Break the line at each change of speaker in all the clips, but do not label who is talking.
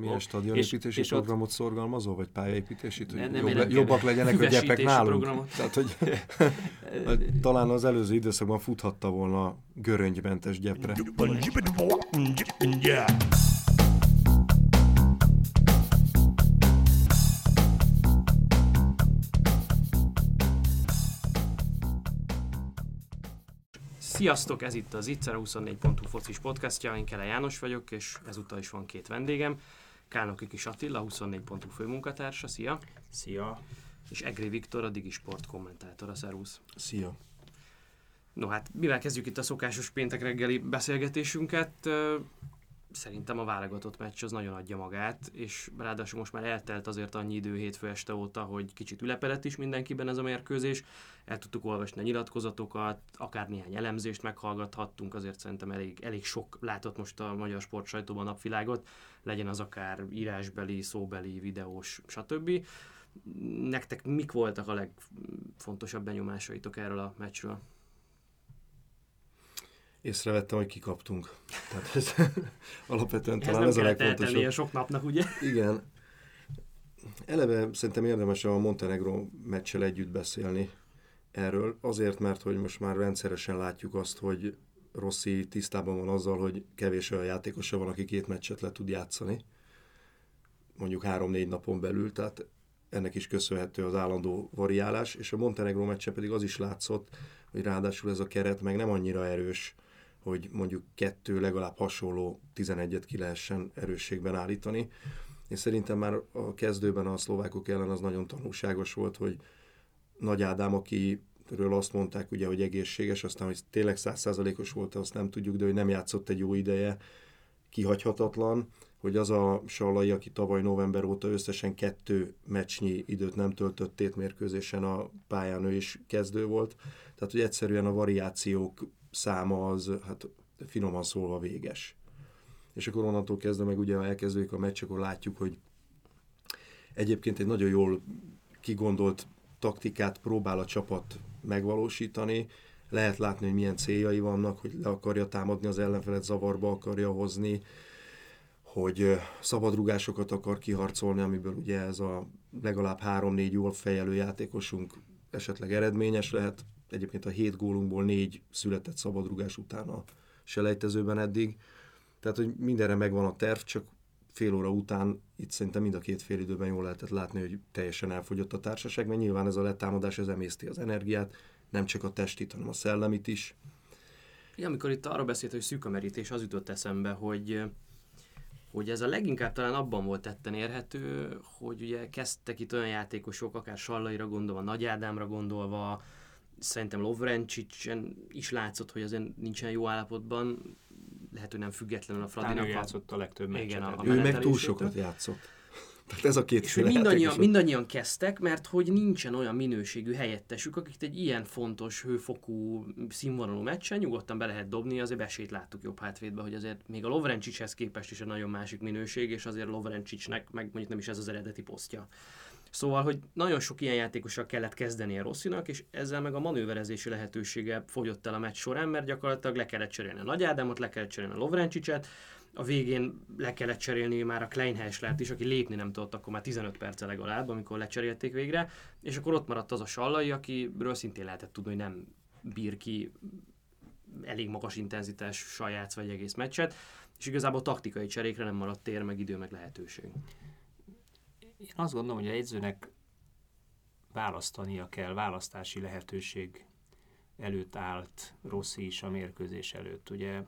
Milyen stadionépítési programot ott... szorgalmazol, vagy pályaépítési, hogy
nem, nem
jobb, le, jobbak legyenek a gyepek nálunk? Tehát, hogy talán az előző időszakban futhatta volna göröngymentes gyepre.
Sziasztok, ez itt az Itzer 24.hu focis podcastja, én Kele János vagyok, és ezúttal is van két vendégem. Kálnoki Kis Attila, 24.hu főmunkatársa, szia!
Szia!
És Egri Viktor, a Digisport kommentátora, szervusz!
Szia!
No hát, mivel kezdjük itt a szokásos péntek reggeli beszélgetésünket? Szerintem a válogatott meccs az nagyon adja magát, és ráadásul most már eltelt azért annyi idő hétfő este óta, hogy kicsit ülepedett is mindenkiben ez a mérkőzés. El tudtuk olvasni a nyilatkozatokat, akár néhány elemzést meghallgathattunk, azért szerintem elég, elég sok látott most a magyar sportsajtóban napvilágot, legyen az akár írásbeli, szóbeli, videós, stb. Nektek mik voltak a legfontosabb benyomásaitok erről a meccsről?
Észrevettem, hogy kikaptunk. Tehát ez alapvetően talán ez a legfontosabb.
a sok napnak, ugye?
Igen. Eleve szerintem érdemes a Montenegro meccsel együtt beszélni erről, azért, mert hogy most már rendszeresen látjuk azt, hogy Rossi tisztában van azzal, hogy kevés olyan játékosa van, aki két meccset le tud játszani, mondjuk három-négy napon belül, tehát ennek is köszönhető az állandó variálás, és a Montenegro meccse pedig az is látszott, hogy ráadásul ez a keret meg nem annyira erős, hogy mondjuk kettő legalább hasonló 11-et ki lehessen erősségben állítani. És szerintem már a kezdőben a szlovákok ellen az nagyon tanulságos volt, hogy Nagy Ádám, akiről azt mondták ugye, hogy egészséges, aztán, hogy tényleg százszázalékos volt, azt nem tudjuk, de hogy nem játszott egy jó ideje, kihagyhatatlan, hogy az a Sallai, aki tavaly november óta összesen kettő meccsnyi időt nem töltött tétmérkőzésen a pályán, ő is kezdő volt. Tehát, hogy egyszerűen a variációk száma az, hát finoman szólva véges. És akkor onnantól kezdve meg ugye, elkezdődik a meccs, akkor látjuk, hogy egyébként egy nagyon jól kigondolt taktikát próbál a csapat megvalósítani, lehet látni, hogy milyen céljai vannak, hogy le akarja támadni az ellenfelet, zavarba akarja hozni, hogy szabadrugásokat akar kiharcolni, amiből ugye ez a legalább három-négy jól fejelő játékosunk esetleg eredményes lehet, Egyébként a hét gólunkból négy született szabadrugás után a selejtezőben eddig. Tehát, hogy mindenre megvan a terv, csak fél óra után itt szerintem mind a két fél időben jól lehetett látni, hogy teljesen elfogyott a társaság, mert nyilván ez a letámadás, ez emészti az energiát, nem csak a testit, hanem a szellemit is.
Ja, amikor itt arra beszélt, hogy szűk a merítés, az jutott eszembe, hogy hogy ez a leginkább talán abban volt tetten érhető, hogy ugye kezdtek itt olyan játékosok, akár Sallaira gondolva, Nagy Ádámra gondolva, szerintem Lovrencsicsen is látszott, hogy azért nincsen jó állapotban, lehet, hogy nem függetlenül a Fradinak.
Ő játszott a legtöbb meccset. Igen, a,
a ő meg túl sokat játszott. Tehát ez a két
és mindannyian, mindannyian kezdtek, mert hogy nincsen olyan minőségű helyettesük, akik egy ilyen fontos, hőfokú, színvonalú meccsen nyugodtan be lehet dobni, azért esélyt láttuk jobb hátvédbe, hogy azért még a Lovrencsicshez képest is egy nagyon másik minőség, és azért Lovrencsicsnek meg mondjuk nem is ez az eredeti posztja. Szóval, hogy nagyon sok ilyen játékossal kellett a Rosszinak, és ezzel meg a manőverezési lehetősége fogyott el a meccs során, mert gyakorlatilag le kellett cserélni a Nagy Ádámot, le kellett cserélni a Lovrencsicset, a végén le kellett cserélni már a Kleinheislert is, aki lépni nem tudott akkor már 15 perce legalább, amikor lecserélték végre, és akkor ott maradt az a Sallai, akiről szintén lehetett tudni, hogy nem bír ki elég magas intenzitás saját vagy egész meccset, és igazából taktikai cserékre nem maradt tér, meg idő, meg lehetőség.
Én azt gondolom, hogy a jegyzőnek választania kell, választási lehetőség előtt állt Rossi is a mérkőzés előtt. Ugye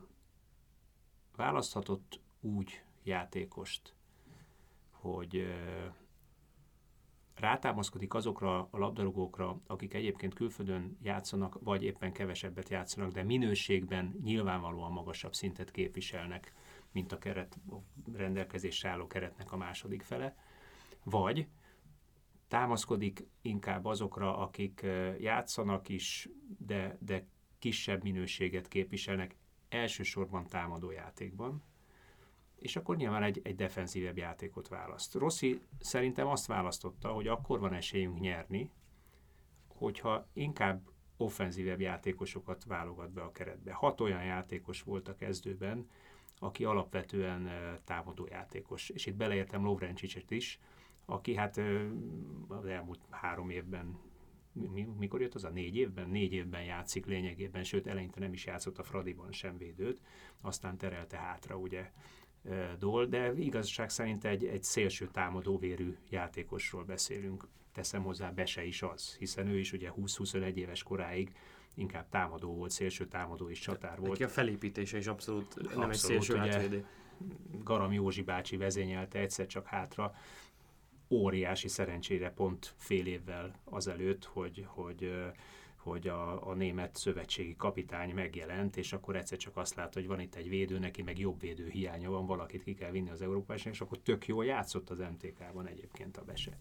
választhatott úgy játékost, hogy rátámaszkodik azokra a labdarúgókra, akik egyébként külföldön játszanak, vagy éppen kevesebbet játszanak, de minőségben nyilvánvalóan magasabb szintet képviselnek, mint a keret, a rendelkezésre álló keretnek a második fele vagy támaszkodik inkább azokra, akik játszanak is, de, de kisebb minőséget képviselnek, elsősorban támadó játékban, és akkor nyilván egy, egy defenzívebb játékot választ. Rossi szerintem azt választotta, hogy akkor van esélyünk nyerni, hogyha inkább offenzívebb játékosokat válogat be a keretbe. Hat olyan játékos volt a kezdőben, aki alapvetően támadójátékos. És itt beleértem Lovrencsicset is, aki hát az elmúlt három évben mikor jött az a négy évben? Négy évben játszik lényegében, sőt eleinte nem is játszott a Fradiban sem védőt, aztán terelte hátra ugye Dol, de igazság szerint egy, egy szélső támadóvérű játékosról beszélünk. Teszem hozzá, Bese is az, hiszen ő is ugye 20-21 éves koráig inkább támadó volt, szélső támadó és csatár volt. Neki
a felépítése is abszolút, abszolút nem egy szélső ugye,
Garam Józsi bácsi vezényelte egyszer csak hátra, óriási szerencsére pont fél évvel azelőtt, hogy, hogy hogy a, a német szövetségi kapitány megjelent, és akkor egyszer csak azt lát, hogy van itt egy védő, neki meg jobb védő hiánya van, valakit ki kell vinni az Európai és akkor tök jól játszott az MTK-ban egyébként a Bese.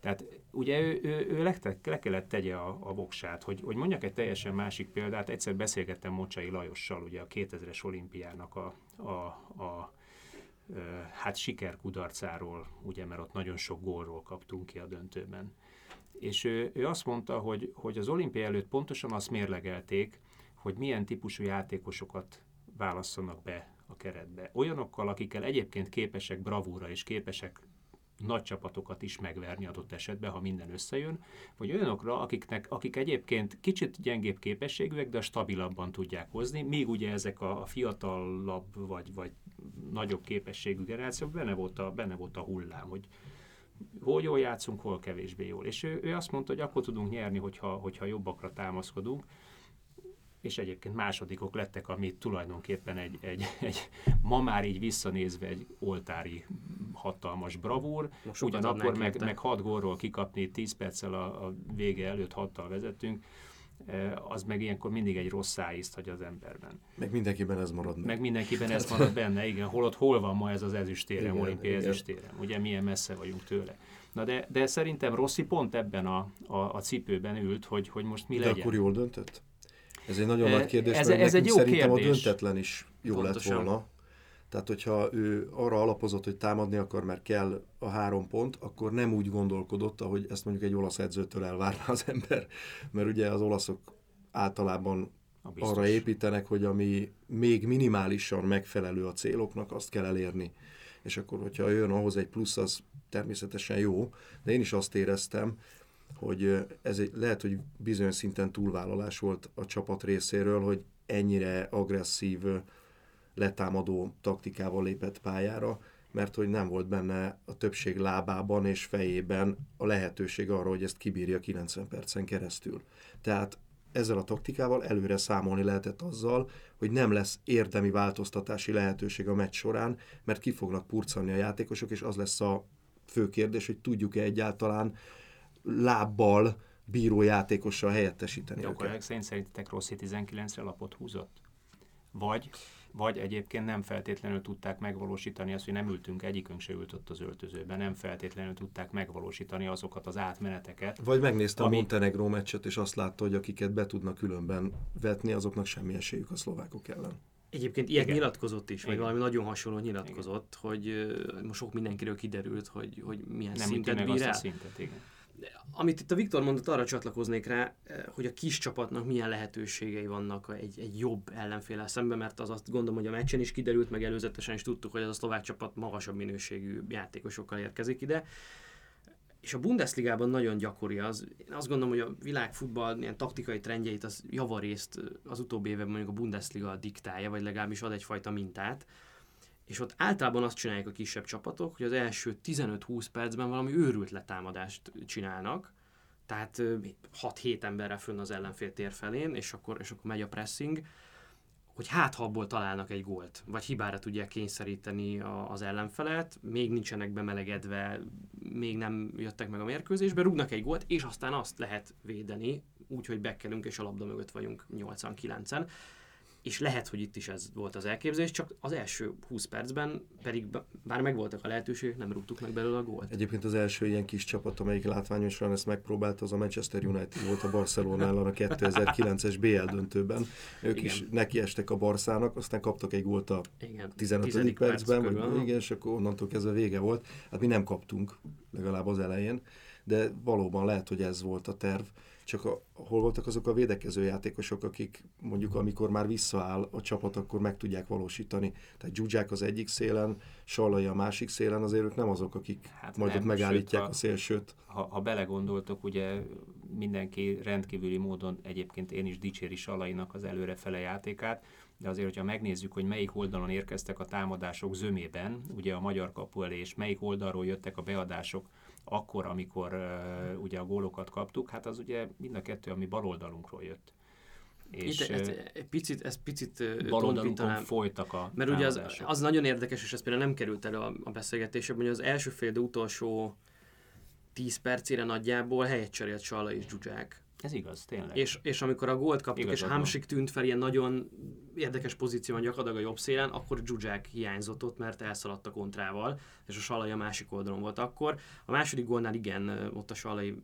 Tehát ugye ő, ő, ő le, le kellett tegye a, a voksát, hogy, hogy mondjak egy teljesen másik példát, egyszer beszélgettem Mocsai Lajossal, ugye a 2000-es olimpiának a, a, a hát siker kudarcáról, ugye, mert ott nagyon sok gólról kaptunk ki a döntőben. És ő, ő azt mondta, hogy, hogy az olimpia előtt pontosan azt mérlegelték, hogy milyen típusú játékosokat válasszanak be a keretbe. Olyanokkal, akikkel egyébként képesek bravúra és képesek nagy csapatokat is megverni adott esetben, ha minden összejön, vagy olyanokra, akiknek, akik egyébként kicsit gyengébb képességűek, de stabilabban tudják hozni, még ugye ezek a, a fiatalabb vagy, vagy nagyobb képességű generációk benne volt a, benne volt a hullám, hogy hol jól játszunk, hol kevésbé jól. És ő, ő azt mondta, hogy akkor tudunk nyerni, hogyha, hogyha jobbakra támaszkodunk, és egyébként másodikok lettek, ami tulajdonképpen egy, egy, egy ma már így visszanézve egy oltári hatalmas bravúr, ugyanakkor meg, meg 6 gólról kikapni 10 perccel a, a vége előtt hattal vezettünk, eh, az meg ilyenkor mindig egy rossz szájízt hagy az emberben.
Meg mindenkiben ez marad
meg. Meg mindenkiben ez marad benne, igen. Holott hol van ma ez az ezüstérem, olimpiai ezüstérem? Ugye milyen messze vagyunk tőle. Na de, de szerintem Rossi pont ebben a, a, a cipőben ült, hogy, hogy most mi
de
legyen.
akkor jól döntött? Ez egy nagyon nagy kérdés, ez, mert ez egy jó szerintem kérdés. a döntetlen is jó Pontosan. lett volna. Tehát, hogyha ő arra alapozott, hogy támadni akar, mert kell a három pont, akkor nem úgy gondolkodott, ahogy ezt mondjuk egy olasz edzőtől elvárná az ember. Mert ugye az olaszok általában arra építenek, hogy ami még minimálisan megfelelő a céloknak, azt kell elérni. És akkor, hogyha jön ahhoz egy plusz, az természetesen jó, de én is azt éreztem, hogy ez egy, lehet, hogy bizonyos szinten túlvállalás volt a csapat részéről, hogy ennyire agresszív, letámadó taktikával lépett pályára, mert hogy nem volt benne a többség lábában és fejében a lehetőség arra, hogy ezt kibírja 90 percen keresztül. Tehát ezzel a taktikával előre számolni lehetett azzal, hogy nem lesz érdemi változtatási lehetőség a meccs során, mert ki fognak purcani a játékosok, és az lesz a fő kérdés, hogy tudjuk-e egyáltalán lábbal bíró játékossal helyettesíteni
Gyakorlatilag szerint szerintetek Rossi 19-re lapot húzott? Vagy, vagy egyébként nem feltétlenül tudták megvalósítani azt, hogy nem ültünk, egyikünk se ült ott az öltözőben, nem feltétlenül tudták megvalósítani azokat az átmeneteket.
Vagy megnézte ami... a Montenegro meccset, és azt látta, hogy akiket be tudnak különben vetni, azoknak semmi esélyük a szlovákok ellen.
Egyébként ilyet Igen. nyilatkozott is, vagy Igen. valami nagyon hasonló nyilatkozott, Igen. hogy most sok mindenkiről kiderült, hogy, hogy milyen nem szintet bír el.
Szintet, igen
amit itt a Viktor mondott, arra csatlakoznék rá, eh, hogy a kis csapatnak milyen lehetőségei vannak egy, egy jobb ellenféle szemben, mert az azt gondolom, hogy a meccsen is kiderült, meg előzetesen is tudtuk, hogy ez a szlovák csapat magasabb minőségű játékosokkal érkezik ide. És a Bundesligában nagyon gyakori az. Én azt gondolom, hogy a világfutball ilyen taktikai trendjeit az javarészt az utóbbi évben mondjuk a Bundesliga diktálja, vagy legalábbis ad egyfajta mintát és ott általában azt csinálják a kisebb csapatok, hogy az első 15-20 percben valami őrült letámadást csinálnak, tehát 6-7 emberre fönn az ellenfél tér felén, és akkor, és akkor megy a pressing, hogy hát ha abból találnak egy gólt, vagy hibára tudják kényszeríteni a, az ellenfelet, még nincsenek bemelegedve, még nem jöttek meg a mérkőzésbe, rúgnak egy gólt, és aztán azt lehet védeni, úgyhogy bekkelünk, és a labda mögött vagyunk 89-en és lehet, hogy itt is ez volt az elképzelés, csak az első 20 percben pedig bár megvoltak a lehetőségek, nem rúgtuk meg belőle a gólt.
Egyébként az első ilyen kis csapat, amelyik látványosan ezt megpróbálta, az a Manchester United volt a Barcelona ellen a 2009-es BL döntőben. Ők igen. is nekiestek a Barszának, aztán kaptak egy gólt a igen. 15. percben, perc vagy igen, és akkor onnantól kezdve vége volt. Hát mi nem kaptunk, legalább az elején de valóban lehet, hogy ez volt a terv. Csak a, hol voltak azok a védekező játékosok, akik mondjuk amikor már visszaáll a csapat, akkor meg tudják valósítani. Tehát Zsuzsák az egyik szélen, Salai a másik szélen, azért ők nem azok, akik hát majd nem, ott megállítják sőt, a szélsőt.
Ha, ha belegondoltok, ugye mindenki rendkívüli módon, egyébként én is dicséri Salainak az előrefele játékát, de azért, hogyha megnézzük, hogy melyik oldalon érkeztek a támadások zömében, ugye a magyar kapu elé, és melyik oldalról jöttek a beadások akkor, amikor uh, ugye a gólokat kaptuk, hát az ugye mind a kettő, ami bal oldalunkról jött.
És Itt, ez, ez, picit, ez picit
tompítanám, folytak a
Mert ugye az, az nagyon érdekes, és ez például nem került elő a, a beszélgetésében, hogy az első fél, de utolsó 10 percére nagyjából helyet cserélt Salla és Zsuzsák.
Ez igaz, tényleg.
És, és amikor a gólt kaptuk, Igazad és Hamsik tűnt fel ilyen nagyon érdekes pozícióban gyakorlatilag a jobb szélen, akkor Zsuzsák hiányzott ott, mert elszaladt a kontrával, és a Salai a másik oldalon volt akkor. A második gólnál igen, ott a Salai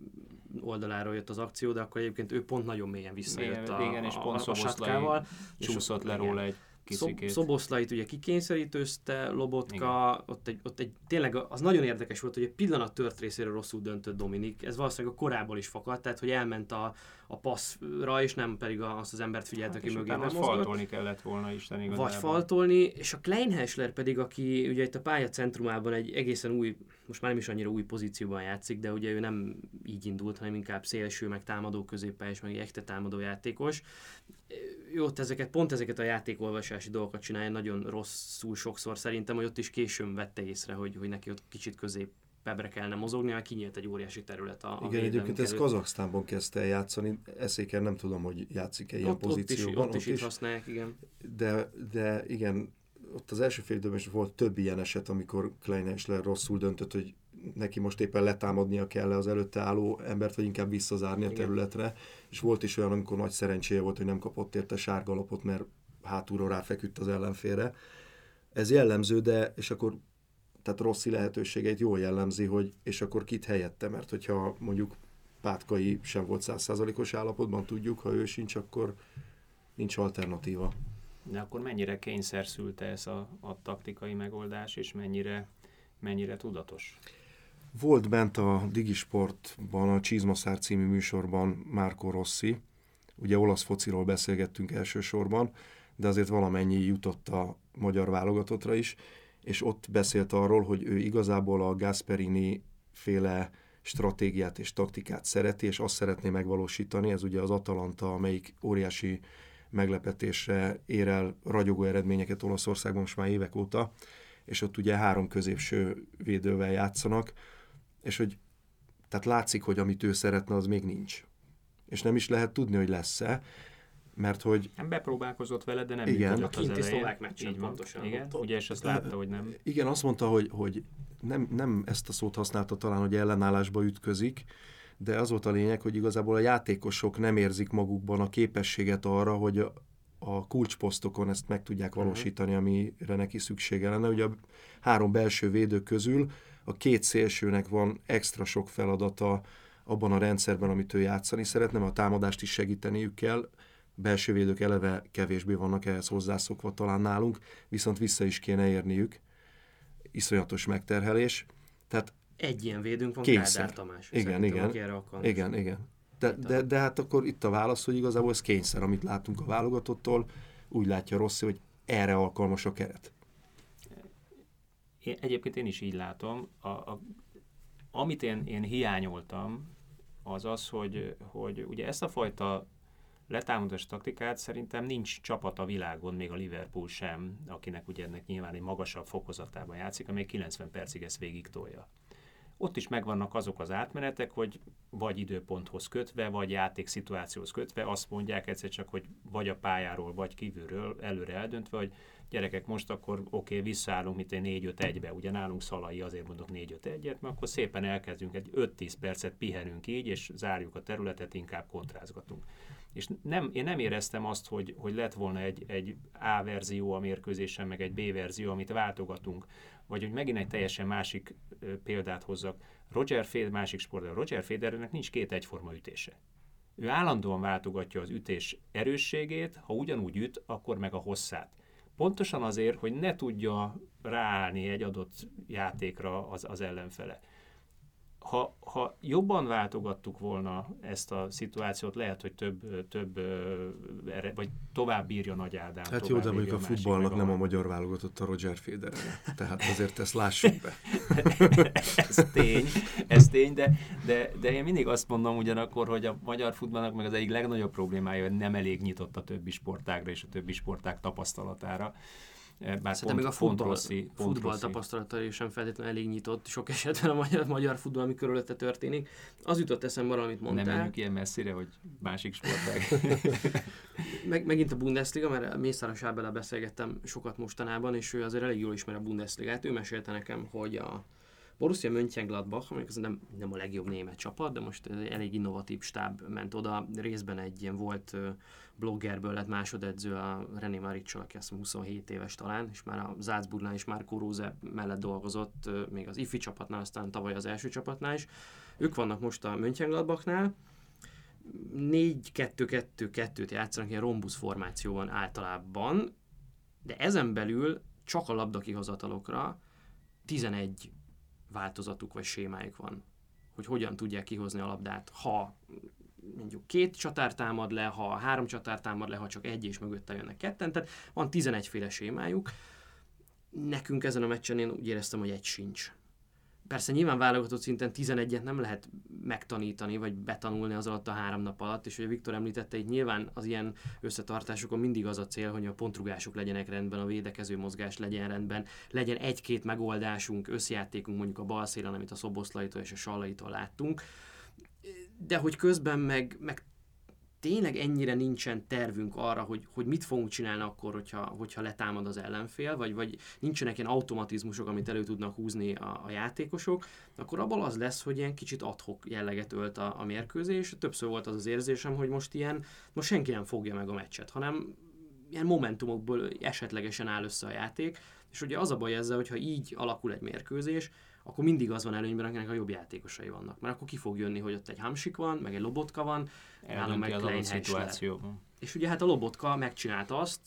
oldaláról jött az akció, de akkor egyébként ő pont nagyon mélyen visszajött
igen, a, igen, és pont a, a, satkával. Csúszott le róla egy
Szob- Szoboszlait ugye kikényszerítőzte, Lobotka, ott egy, ott egy, tényleg az nagyon érdekes volt, hogy egy pillanat tört részére rosszul döntött Dominik, ez valószínűleg a korából is fakadt, tehát hogy elment a, a passzra, és nem pedig azt az embert figyelt, hát, aki mögé
nem faltolni kellett volna Isten igazából.
Vagy faltolni, és a Kleinhessler pedig, aki ugye itt a pálya centrumában egy egészen új, most már nem is annyira új pozícióban játszik, de ugye ő nem így indult, hanem inkább szélső, meg támadó középpályás, meg egy támadó játékos. Jó, ezeket, pont ezeket a játékolvasási dolgokat csinálja nagyon rosszul sokszor szerintem, hogy ott is későn vette észre, hogy, hogy neki ott kicsit közép pebre kellene mozogni, mert kinyílt egy óriási terület a,
a Igen, egyébként ez Kazaksztánban kezdte el játszani, eszéken nem tudom, hogy játszik-e ilyen ott, pozícióban.
Ott is, ott, ott is, használják, igen.
De, de igen, ott az első fél időben is volt több ilyen eset, amikor Klein rosszul döntött, hogy neki most éppen letámadnia kell az előtte álló embert, vagy inkább visszazárni a területre. És volt is olyan, amikor nagy szerencséje volt, hogy nem kapott érte sárgalapot, mert hátulról ráfeküdt az ellenfélre. Ez jellemző, de és akkor tehát Rossi lehetőségeit jól jellemzi, hogy és akkor kit helyette, mert hogyha mondjuk Pátkai sem volt százszázalékos állapotban, tudjuk, ha ő sincs, akkor nincs alternatíva.
De akkor mennyire kényszer szülte ez a, a taktikai megoldás, és mennyire, mennyire tudatos?
Volt bent a Digisportban, a Csizmaszár című műsorban Márko Rossi, ugye olasz fociról beszélgettünk elsősorban, de azért valamennyi jutott a magyar válogatottra is, és ott beszélt arról, hogy ő igazából a Gasperini féle stratégiát és taktikát szereti, és azt szeretné megvalósítani, ez ugye az Atalanta, amelyik óriási meglepetésre ér el ragyogó eredményeket Olaszországban most már évek óta, és ott ugye három középső védővel játszanak, és hogy tehát látszik, hogy amit ő szeretne, az még nincs. És nem is lehet tudni, hogy lesz-e, mert hogy...
Nem bepróbálkozott vele, de nem
igen. A kinti szlovák meccsen pontosan.
Igen, ott, ugye, és azt látta, hogy nem.
Igen, azt mondta, hogy, hogy nem, nem ezt a szót használta talán, hogy ellenállásba ütközik, de az volt a lényeg, hogy igazából a játékosok nem érzik magukban a képességet arra, hogy a, a kulcsposztokon ezt meg tudják mhm. valósítani, amire neki szüksége lenne. Ugye a három belső védő közül a két szélsőnek van extra sok feladata abban a rendszerben, amit ő játszani szeretne, mert a támadást is segíteniük kell, belső védők eleve kevésbé vannak ehhez hozzászokva talán nálunk, viszont vissza is kéne érniük. Iszonyatos megterhelés. Tehát
egy ilyen védünk van, kényszer. Kádár Tamás.
Igen, igen. Igen, igen. De, de, de hát akkor itt a válasz, hogy igazából ez kényszer, amit látunk a válogatottól, úgy látja Rossi, hogy erre alkalmas a keret.
Én, egyébként én is így látom. A, a, amit én, én hiányoltam, az az, hogy, hogy ugye ezt a fajta letámadás taktikát szerintem nincs csapat a világon, még a Liverpool sem, akinek ugye ennek nyilván egy magasabb fokozatában játszik, amely 90 percig ezt végig tolja. Ott is megvannak azok az átmenetek, hogy vagy időponthoz kötve, vagy játékszituációhoz kötve azt mondják egyszer csak, hogy vagy a pályáról, vagy kívülről előre eldöntve, hogy gyerekek, most akkor oké, okay, visszaállunk, mint egy 4-5-1-be, ugye nálunk Szalai azért mondok 4-5-1-et, mert akkor szépen elkezdünk egy 5-10 percet pihenünk így, és zárjuk a területet, inkább kontrázgatunk. És nem, én nem éreztem azt, hogy, hogy lett volna egy, egy A verzió a mérkőzésen, meg egy B verzió, amit váltogatunk, vagy hogy megint egy teljesen másik példát hozzak. Roger Federer, másik sportoló, Roger Federernek nincs két egyforma ütése. Ő állandóan váltogatja az ütés erősségét, ha ugyanúgy üt, akkor meg a hosszát. Pontosan azért, hogy ne tudja ráállni egy adott játékra az, az ellenfele ha, ha jobban váltogattuk volna ezt a szituációt, lehet, hogy több, több vagy tovább írja Nagy Ádám.
Hát jó, de mondjuk a futballnak nem a magyar válogatott a Roger Federer. Tehát azért ezt lássuk be.
ez tény, ez tény, de, de, de én mindig azt mondom ugyanakkor, hogy a magyar futballnak meg az egyik legnagyobb problémája, hogy nem elég nyitott a többi sportágra és a többi sportág tapasztalatára.
Eh, bár Szerintem még a futball, rossi, futball tapasztalata sem feltétlenül elég nyitott sok esetben a magyar, magyar futball, ami körülötte történik. Az jutott eszembe arra, amit mondtál.
Nem menjünk ilyen messzire, hogy másik sportág.
Meg, megint a Bundesliga, mert Mészáros Ábele beszélgettem sokat mostanában, és ő azért elég jól ismer a Bundesligát. Ő mesélte nekem, hogy a Borussia Mönchengladbach, amelyik az nem, nem a legjobb német csapat, de most elég innovatív stáb ment oda. Részben egy ilyen volt bloggerből lett másodedző a René Maricsal, aki azt 27 éves talán, és már a Salzburgnál is már Róze mellett dolgozott, még az IFI csapatnál, aztán tavaly az első csapatnál is. Ők vannak most a Mönchengladbachnál, 4-2-2-2-t játszanak ilyen rombusz formációban általában, de ezen belül csak a labda kihozatalokra 11 változatuk vagy sémájuk van, hogy hogyan tudják kihozni a labdát, ha mondjuk két csatár támad le, ha három csatár támad le, ha csak egy és mögötte jönnek ketten, tehát van 11 féle sémájuk. Nekünk ezen a meccsen én úgy éreztem, hogy egy sincs. Persze nyilván válogatott szinten 11-et nem lehet megtanítani, vagy betanulni az alatt a három nap alatt, és hogy Viktor említette, hogy nyilván az ilyen összetartásokon mindig az a cél, hogy a pontrugások legyenek rendben, a védekező mozgás legyen rendben, legyen egy-két megoldásunk, összjátékunk mondjuk a bal szélen, amit a Szoboszlaitól és a Sallaitól láttunk, de hogy közben meg, meg tényleg ennyire nincsen tervünk arra, hogy, hogy mit fogunk csinálni akkor, hogyha, hogyha letámad az ellenfél, vagy, vagy nincsenek ilyen automatizmusok, amit elő tudnak húzni a, a játékosok, akkor abból az lesz, hogy ilyen kicsit adhok jelleget ölt a, a mérkőzés. Többször volt az az érzésem, hogy most ilyen, most senki nem fogja meg a meccset, hanem ilyen momentumokból esetlegesen áll össze a játék, és ugye az a baj ezzel, hogyha így alakul egy mérkőzés, akkor mindig az van előnyben, akinek a jobb játékosai vannak. Mert akkor ki fog jönni, hogy ott egy Hamsik van, meg egy Lobotka van,
nálam meg Klein szituációban.
És ugye hát a Lobotka megcsinálta azt,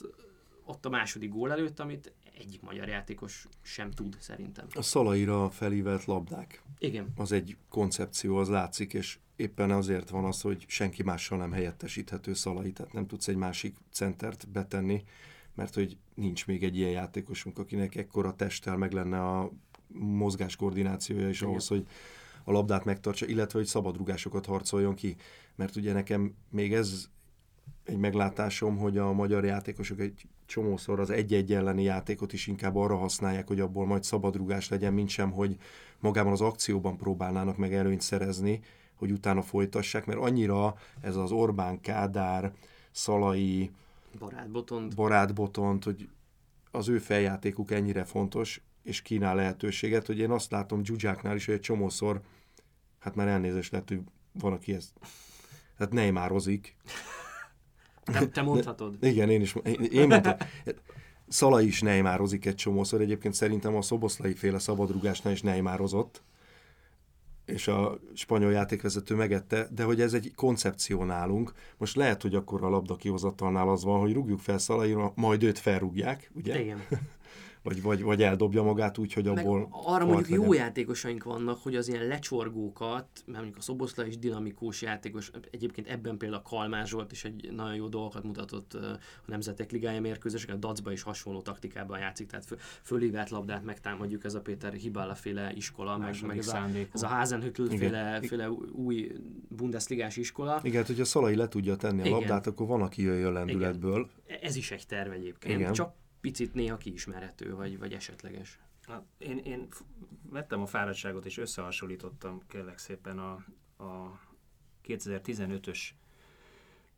ott a második gól előtt, amit egyik magyar játékos sem tud szerintem.
A szalaira felívelt labdák.
Igen.
Az egy koncepció, az látszik, és éppen azért van az, hogy senki mással nem helyettesíthető szalai, tehát nem tudsz egy másik centert betenni, mert hogy nincs még egy ilyen játékosunk, akinek ekkora testtel meg lenne a mozgás koordinációja is ahhoz, hogy a labdát megtartsa, illetve hogy szabadrugásokat harcoljon ki. Mert ugye nekem még ez egy meglátásom, hogy a magyar játékosok egy csomószor az egy-egy elleni játékot is inkább arra használják, hogy abból majd szabadrugás legyen, mint sem, hogy magában az akcióban próbálnának meg előnyt szerezni, hogy utána folytassák, mert annyira ez az Orbán, Kádár, Szalai,
Barátbotont,
Barátbotont hogy az ő feljátékuk ennyire fontos, és kínál lehetőséget, hogy én azt látom Zsuzsáknál is, hogy egy csomószor, hát már elnézést lett, hogy van, aki ezt, hát neymározik.
Te, te mondhatod.
De, igen, én is, én, én mondtam. Szala is neymározik egy csomószor, egyébként szerintem a szoboszlai féle szabadrugásnál is neymározott, és a spanyol játékvezető megette, de hogy ez egy koncepció nálunk. Most lehet, hogy akkor a labda kihozatalnál az van, hogy rúgjuk fel Szalaira, majd őt felrúgják, ugye?
Igen
vagy, vagy, vagy eldobja magát úgy, hogy abból... Meg
arra mondjuk legyen. jó játékosaink vannak, hogy az ilyen lecsorgókat, mert mondjuk a Szoboszla is dinamikus játékos, egyébként ebben például a Kalmár Zsolt is egy nagyon jó dolgokat mutatott a Nemzetek Ligája mérkőzések, a Dacba is hasonló taktikában játszik, tehát fölívelt labdát megtámadjuk, ez a Péter Hibala féle iskola, meg, meg ez, a, ez a Hazenhüttl féle, féle új Bundesligás iskola.
Igen, hát, hogyha Szalai le tudja tenni a Igen. labdát, akkor van, aki jöjjön lendületből.
Igen. Ez is egy terv egyébként, Igen. csak picit néha kiismerhető, vagy, vagy esetleges.
Én, én vettem a fáradtságot, és összehasonlítottam kérlek szépen a, a 2015-ös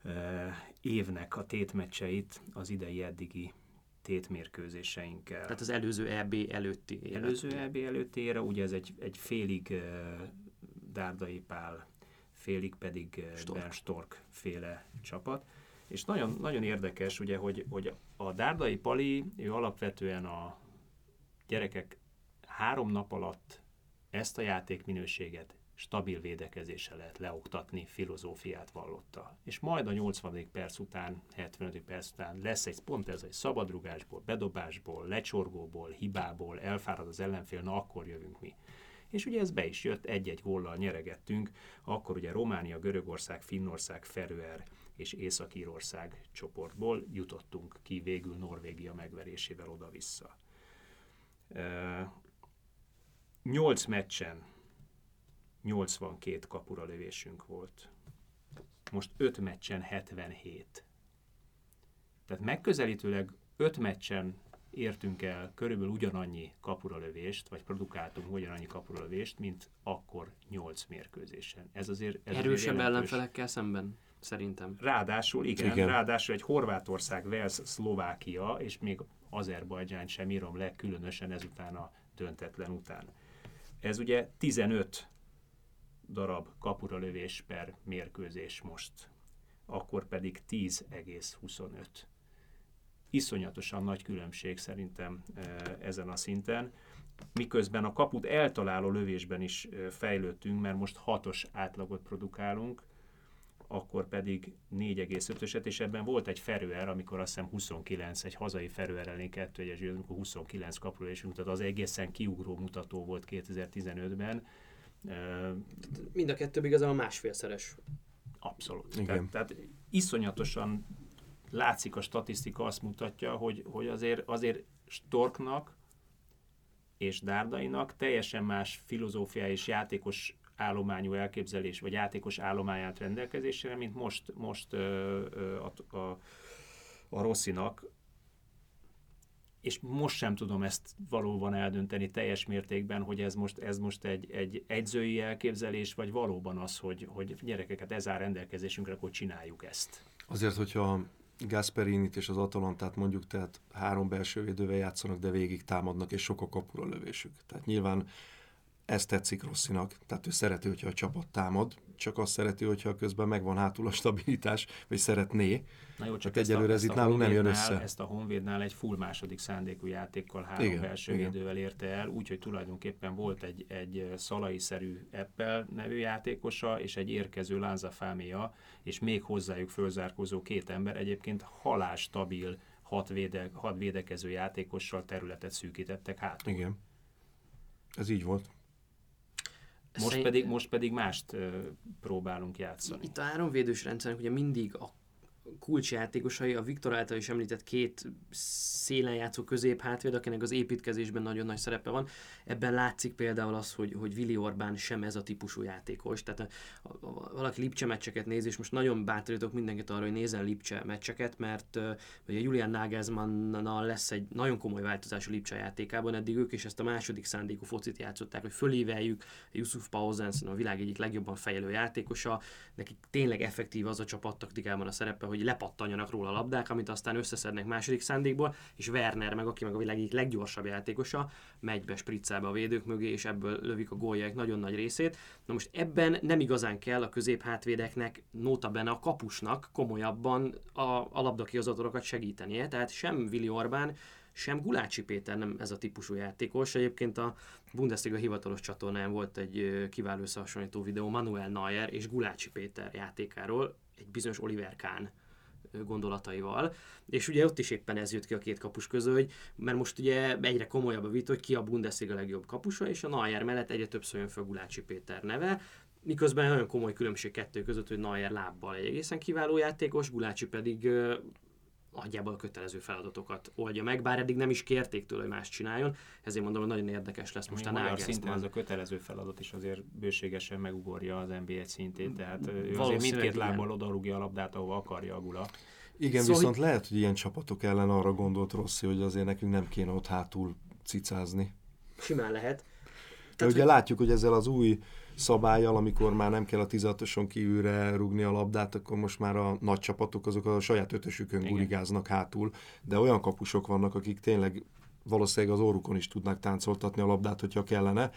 e, évnek a tétmeccseit az idei eddigi tétmérkőzéseinkkel.
Tehát az előző EB előtti
élet. Előző EB előtti ére, ugye ez egy, egy félig e, Dárdai Pál, félig pedig Stork. Ben Stork féle csapat. És nagyon, nagyon érdekes, ugye, hogy, hogy a Dárdai Pali, ő alapvetően a gyerekek három nap alatt ezt a játékminőséget stabil védekezéssel lehet leoktatni, filozófiát vallotta. És majd a 80. perc után, 75. perc után lesz egy pont ez egy szabadrugásból, bedobásból, lecsorgóból, hibából, elfárad az ellenfél, na akkor jövünk mi. és ugye ez be is jött, egy-egy góllal nyeregettünk, akkor ugye Románia, Görögország, Finnország, Feröer és Észak-Írország csoportból jutottunk ki végül Norvégia megverésével oda-vissza. Nyolc meccsen 82 kapura lövésünk volt. Most 5 meccsen 77. Tehát megközelítőleg 5 meccsen értünk el körülbelül ugyanannyi kapuralövést, vagy produkáltunk ugyanannyi kapuralövést, mint akkor 8 mérkőzésen. Ez azért... Ez
Erősebb azért ellenfelekkel szemben, szerintem.
Ráadásul, igen, igen, ráadásul egy Horvátország, Wales, Szlovákia, és még Azerbajdzsán sem írom le, különösen ezután a döntetlen után. Ez ugye 15 darab kapuralövés per mérkőzés most, akkor pedig 10,25 iszonyatosan nagy különbség szerintem ezen a szinten. Miközben a kaput eltaláló lövésben is fejlődtünk, mert most hatos átlagot produkálunk, akkor pedig 4,5-öset, és ebben volt egy ferőer, amikor azt hiszem 29, egy hazai ferőer elleni 2 1 amikor 29 kapulésünk, tehát az egészen kiugró mutató volt 2015-ben.
Mind a kettő igazán a másfélszeres.
Abszolút. Igen. Tehát, tehát iszonyatosan látszik a statisztika azt mutatja, hogy, hogy azért, azért Storknak és Dárdainak teljesen más filozófia és játékos állományú elképzelés, vagy játékos állományát rendelkezésére, mint most, most ö, ö, a, a, a Rosszinak, és most sem tudom ezt valóban eldönteni teljes mértékben, hogy ez most, ez most egy, egy egyzői elképzelés, vagy valóban az, hogy, hogy gyerekeket ez áll rendelkezésünkre, akkor csináljuk ezt.
Azért, hogyha Gasperinit és az Atalantát mondjuk, tehát három belső védővel játszanak, de végig támadnak, és sok a kapura lövésük. Tehát nyilván ez tetszik Rosszinak, tehát ő szereti, hogyha a csapat támad, csak azt szereti, hogyha közben megvan hátul a stabilitás, vagy szeretné.
Na jó, csak hát egyelőre ez itt nálunk nem jön össze. Ezt a Honvédnál egy full második szándékú játékkal három igen, belső igen. védővel érte el, úgyhogy tulajdonképpen volt egy, egy szalai-szerű Eppel nevű játékosa, és egy érkező Lánza Fáméja, és még hozzájuk fölzárkozó két ember, egyébként halás stabil hat, véde, hat védekező játékossal területet szűkítettek hát.
Igen. Ez így volt.
Most, Szerint... pedig, most pedig mást próbálunk játszani.
Itt a három védős rendszernek ugye mindig a kulcsjátékosai, a Viktor által is említett két szélen játszó közép hátvéd, akinek az építkezésben nagyon nagy szerepe van. Ebben látszik például az, hogy, hogy Vili Orbán sem ez a típusú játékos. Tehát a, valaki Lipcse meccseket néz, és most nagyon bátorítok mindenkit arra, hogy nézzen Lipcse meccseket, mert ugye Julian Nagelsmannnal lesz egy nagyon komoly változás a Lipcse játékában. Eddig ők is ezt a második szándékú focit játszották, hogy fölíveljük Yusuf Pausen, a világ egyik legjobban fejlő játékosa. Nekik tényleg effektív az a csapattaktikában a szerepe, hogy lepattanjanak róla a labdák, amit aztán összeszednek második szándékból, és Werner meg, aki meg a világ egyik leggyorsabb játékosa, megy be spriccelbe a védők mögé, és ebből lövik a góljaik nagyon nagy részét. Na most ebben nem igazán kell a középhátvédeknek, benne a kapusnak komolyabban a, a labdakihozatorokat segítenie, tehát sem Vili Orbán, sem Gulácsi Péter nem ez a típusú játékos. Egyébként a Bundesliga hivatalos csatornán volt egy kiváló összehasonlító videó Manuel Neuer és Gulácsi Péter játékáról, egy bizonyos Oliver Kahn gondolataival, és ugye ott is éppen ez jött ki a két kapus közül, hogy, mert most ugye egyre komolyabb a vita, hogy ki a Bundesliga legjobb kapusa, és a Neuer mellett egyre többször jön fel Gulácsi Péter neve, miközben nagyon komoly különbség kettő között, hogy Neuer lábbal egy egészen kiváló játékos, Gulácsi pedig nagyjából a kötelező feladatokat oldja meg, bár eddig nem is kérték tőle, hogy más csináljon, ezért mondom, hogy nagyon érdekes lesz most a
Magyar szinten ez a kötelező feladat is azért bőségesen megugorja az NBA szintét, tehát ő azért mindkét lábbal odarúgja a labdát, ahova akarja a gula.
Igen, szóval viszont hogy... lehet, hogy ilyen csapatok ellen arra gondolt Rossi, hogy azért nekünk nem kéne ott hátul cicázni.
Simán lehet.
De ugye hogy... látjuk, hogy ezzel az új szabályjal, amikor már nem kell a 16-oson kívülre rugni a labdát, akkor most már a nagy csapatok azok a saját ötösükön gurigáznak hátul, de olyan kapusok vannak, akik tényleg valószínűleg az órukon is tudnak táncoltatni a labdát, hogyha kellene.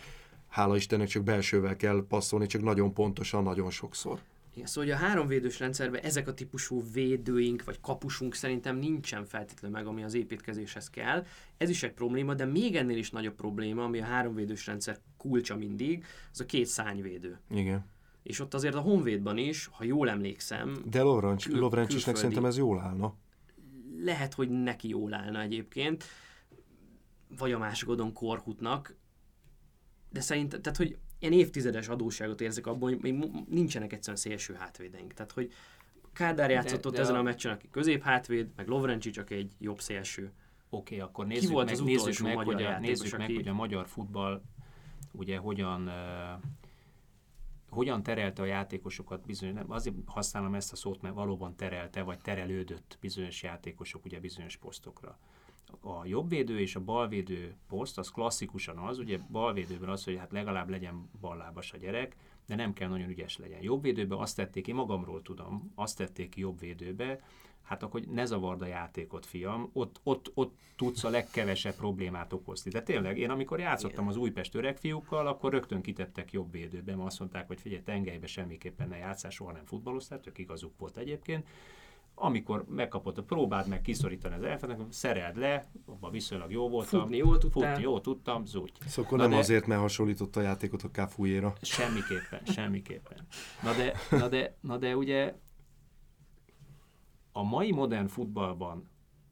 Hála Istennek csak belsővel kell passzolni, csak nagyon pontosan, nagyon sokszor.
Igen, szóval hogy a háromvédős rendszerben ezek a típusú védőink vagy kapusunk szerintem nincsen feltétlenül meg, ami az építkezéshez kell. Ez is egy probléma, de még ennél is nagyobb probléma, ami a háromvédős rendszer kulcsa mindig, az a két szányvédő.
Igen.
És ott azért a Honvédban is, ha jól emlékszem...
De Lovrancs, kül- Lovrancsisnek szerintem ez jól állna.
Lehet, hogy neki jól állna egyébként, vagy a másik oldon Korhutnak, de szerintem, tehát hogy én évtizedes adósságot érzek abban, hogy még nincsenek egyszerűen szélső hátvédeink. Tehát, hogy Kádár játszott ott ezen a... a meccsen, aki közép hátvéd, meg Lovrencsi csak egy jobb szélső.
Oké, okay, akkor nézzük volt meg, az nézzük meg, hogy a, nézzük meg, aki... hogy a magyar futball ugye hogyan uh, hogyan terelte a játékosokat bizonyos, nem, azért használom ezt a szót, mert valóban terelte, vagy terelődött bizonyos játékosok ugye bizonyos posztokra. A jobbvédő és a balvédő poszt az klasszikusan az, ugye balvédőben az, hogy hát legalább legyen ballábas a gyerek, de nem kell nagyon ügyes legyen. Jobbvédőbe azt tették, én magamról tudom, azt tették ki jobbvédőbe, hát akkor ne zavard a játékot, fiam, ott, ott, ott tudsz a legkevesebb problémát okozni. De tényleg, én amikor játszottam az Újpest öreg fiúkkal, akkor rögtön kitettek jobb védőbe, mert azt mondták, hogy figyelj, tengelybe semmiképpen ne játszál, soha nem futballoztál, tök igazuk volt egyébként. Amikor megkapott a próbád, meg kiszorítani az elfenek, szereld le, abban viszonylag jó voltam.
Futni jól tudtál.
Futni jól tudtam, zúgy.
Szóval nem de, azért, mert hasonlított a játékot a Káfújéra.
Semmiképpen, semmiképpen. Na de, na de, na de ugye a mai modern futballban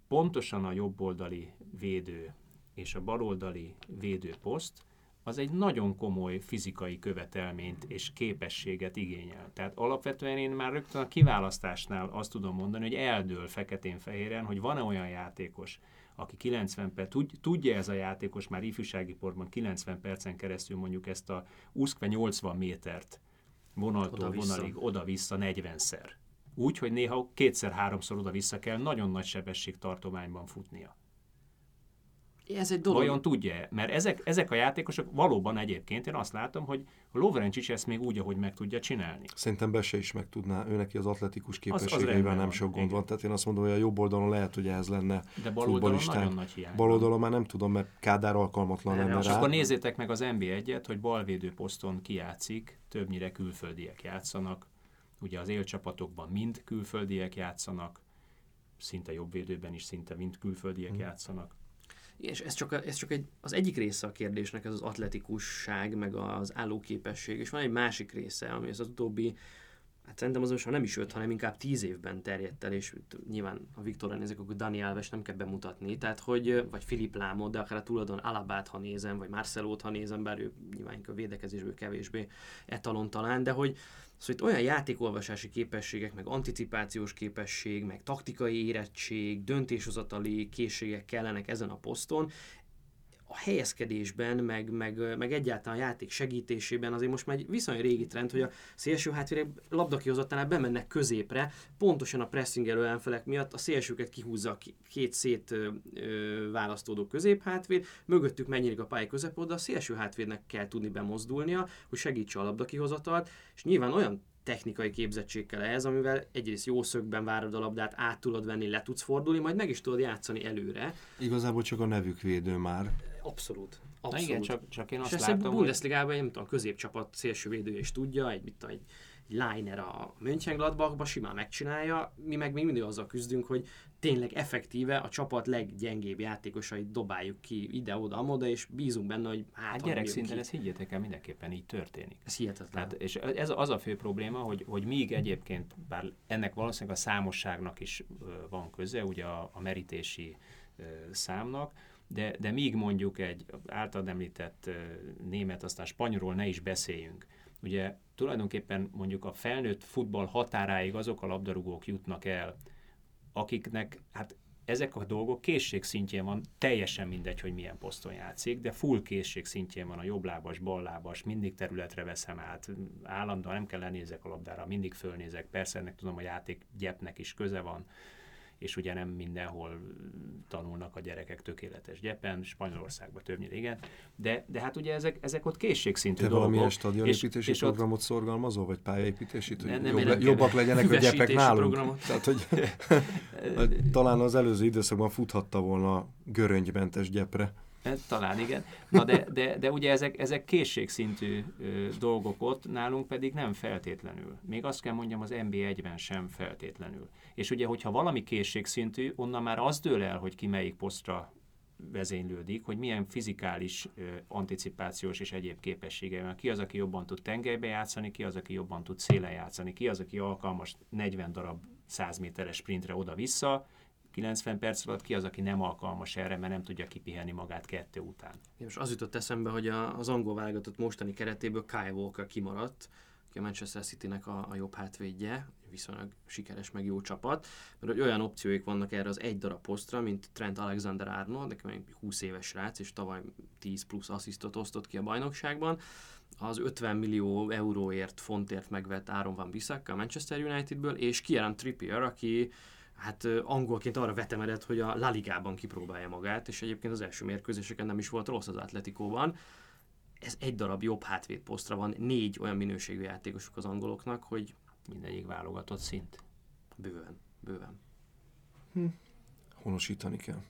pontosan a jobboldali védő és a baloldali védőposzt az egy nagyon komoly fizikai követelményt és képességet igényel. Tehát alapvetően én már rögtön a kiválasztásnál azt tudom mondani, hogy eldől feketén-fehéren, hogy van-e olyan játékos, aki 90 perc, tudja ez a játékos már ifjúsági porban 90 percen keresztül mondjuk ezt a úszkve 80 métert vonaltól oda-vissza. vonalig oda-vissza 40-szer úgy, hogy néha kétszer-háromszor oda-vissza kell nagyon nagy sebességtartományban futnia.
Ez egy dolog.
Vajon tudja? Mert ezek, ezek a játékosok valóban egyébként, én azt látom, hogy Lovrencsics ezt még úgy, ahogy meg tudja csinálni.
Szerintem Bese is meg tudná, ő neki az atletikus képességeivel nem sok gond van. Tehát én azt mondom, hogy a jobb oldalon lehet, hogy ez lenne
De bal oldalon nagyon nagy hiány.
Bal oldalon már nem tudom, mert Kádár alkalmatlan lenne
rá. akkor nézzétek meg az NB1-et, hogy balvédő poszton kijátszik, többnyire külföldiek játszanak, Ugye az élcsapatokban mind külföldiek játszanak, szinte jobbvédőben is szinte mind külföldiek hmm. játszanak.
És ez csak, ez csak egy, az egyik része a kérdésnek, ez az atletikusság, meg az állóképesség, és van egy másik része, ami az, utóbbi, hát szerintem az most nem is öt, hanem inkább tíz évben terjedt el, és nyilván a Viktorra nézek, akkor Dani Alves nem kell bemutatni, tehát hogy, vagy Filip Lámot, de akár a tulajdon Alabát, ha nézem, vagy Marcelót, ha nézem, bár ő nyilván a védekezésből kevésbé etalon talán, de hogy, Szóval itt olyan játékolvasási képességek, meg anticipációs képesség, meg taktikai érettség, döntéshozatali készségek kellenek ezen a poszton, a helyezkedésben, meg, meg, meg egyáltalán a játék segítésében azért most már egy viszonylag régi trend, hogy a szélső hátvédek labdakihozatánál bemennek középre, pontosan a pressingelő ellenfelek miatt a szélsőket kihúzza a két szét ö, ö, választódó középhátvéd, mögöttük megnyílik a pálya közepén, de a szélső hátvédnek kell tudni bemozdulnia, hogy segítse a labdakihozatalt, és nyilván olyan technikai képzettség kell ehhez, amivel egyrészt jó szögben várod a labdát, át tudod venni, le tudsz fordulni, majd meg is tudod játszani előre.
Igazából csak a nevük védő már.
Abszolút.
Abszolút. Na igen, csak, csak én azt
és látom, a Bundesligában, hogy... a középcsapat szélső védő is tudja, egy, mit, egy, egy liner a Mönchengladbachba simán megcsinálja, mi meg még mindig azzal küzdünk, hogy tényleg effektíve a csapat leggyengébb játékosait dobáljuk ki ide-oda, amoda, és bízunk benne, hogy
hát, hát gyerek szinten ez higgyétek el, mindenképpen így történik.
Ez hihetetlen.
Hát, és ez az a fő probléma, hogy, hogy míg egyébként, bár ennek valószínűleg a számosságnak is van köze, ugye a, a merítési számnak, de, de míg mondjuk egy általad említett német, aztán spanyolról ne is beszéljünk, ugye tulajdonképpen mondjuk a felnőtt futball határáig azok a labdarúgók jutnak el, akiknek hát ezek a dolgok készség szintjén van, teljesen mindegy, hogy milyen poszton játszik, de full készség szintjén van a jobblábas, ballábas, mindig területre veszem át, állandóan nem kell lenézek a labdára, mindig fölnézek, persze ennek tudom, a játék gyepnek is köze van, és ugye nem mindenhol tanulnak a gyerekek tökéletes gyepen, Spanyolországban többnyire igen, de, de hát ugye ezek, ezek ott készségszintű
Te
dolgok.
valamilyen stadionépítési és, programot ott... szorgalmazol, vagy pályaépítési, hogy nem, jobb, nem jobbak legyenek a gyepek nálunk? Programot. Tehát, hogy talán az előző időszakban futhatta volna göröngymentes gyepre.
Eh, talán igen. Na de, de, de ugye ezek, ezek készségszintű ö, dolgok ott, nálunk pedig nem feltétlenül. Még azt kell mondjam, az MB1-ben sem feltétlenül. És ugye, hogyha valami készségszintű, onnan már az dől el, hogy ki melyik posztra vezénylődik, hogy milyen fizikális, ö, anticipációs és egyéb képessége van. Ki az, aki jobban tud tengelybe játszani, ki az, aki jobban tud szélen játszani, ki az, aki alkalmas 40 darab 100 méteres sprintre oda-vissza, 90 perc alatt ki az, aki nem alkalmas erre, mert nem tudja kipihenni magát kettő után.
Én most az jutott eszembe, hogy a, az angol válogatott mostani keretéből Kyle Walker kimaradt, aki a Manchester City-nek a, a jobb hátvédje, viszonylag sikeres, meg jó csapat, mert hogy olyan opcióik vannak erre az egy darab posztra, mint Trent Alexander-Arnold, neki még 20 éves srác, és tavaly 10 plusz asszisztot osztott ki a bajnokságban, az 50 millió euróért, fontért megvett Áron Van Bissaka a Manchester Unitedből, és Kieran Trippier, aki hát angolként arra vetemedett, hogy a La Ligában kipróbálja magát, és egyébként az első mérkőzéseken nem is volt rossz az Atletikóban. Ez egy darab jobb hátvéd posztra van, négy olyan minőségű játékosuk az angoloknak, hogy
Mindegyik válogatott szint.
bőven, bőven.
Honosítani kell.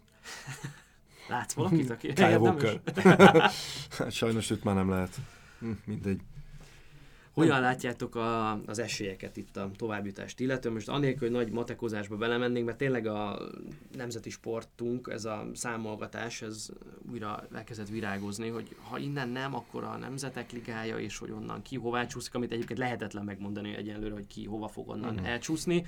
Látsz valakit, aki
Kyle Walker. Hát sajnos őt már nem lehet. Hm, mindegy.
Hogyan látjátok a, az esélyeket itt a továbbjutást illetően? Most anélkül, hogy nagy matekozásba belemennénk, mert tényleg a nemzeti sportunk, ez a számolgatás, ez újra elkezdett virágozni, hogy ha innen nem, akkor a nemzetek ligája, és hogy onnan ki hová csúszik, amit egyébként lehetetlen megmondani egyenlőre, hogy ki hova fog onnan
Mhm.
elcsúszni.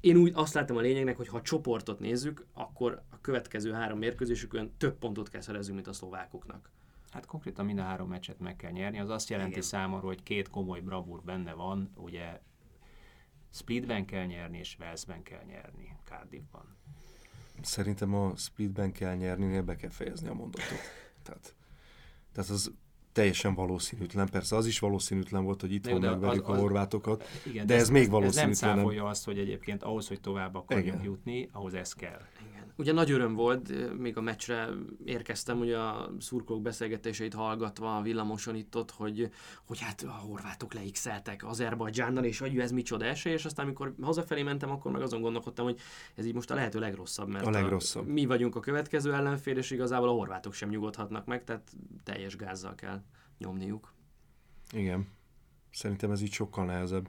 Én úgy azt látom a lényegnek, hogy ha a csoportot nézzük, akkor a következő három mérkőzésükön több pontot kell szerezni, mint a szlovákoknak.
Hát konkrétan mind a három meccset meg kell nyerni. Az azt jelenti
Igen.
számomra, hogy két komoly bravúr benne van. Ugye Splitben kell nyerni, és Walesben kell nyerni, Cardiffban.
Szerintem a splitben kell nyerni, be kell fejezni a mondatot. Tehát, tehát az teljesen valószínűtlen. Persze az is valószínűtlen volt, hogy itt
jó, de
megverjük
az-
a horvátokat.
Igen,
De ez még
Ez nem cáfolja azt, hogy egyébként ahhoz, hogy tovább akarjunk
Igen.
jutni, ahhoz ez kell.
Igen. Ugye nagy öröm volt, eh, még a meccsre érkeztem, ugye a szurkolók beszélgetéseit hallgatva a villamoson itt ott, hogy, hogy hát a horvátok leixeltek Azerbajdzsánnal, és hogy ez micsoda esély, és aztán amikor hazafelé mentem, akkor meg azon gondolkodtam, hogy ez így most a lehető legrosszabb, mert
A legrosszabb.
mi vagyunk a következő ellenfél, és igazából a horvátok sem nyugodhatnak meg, tehát teljes gázzal kell nyomniuk.
Igen. Szerintem ez így sokkal nehezebb.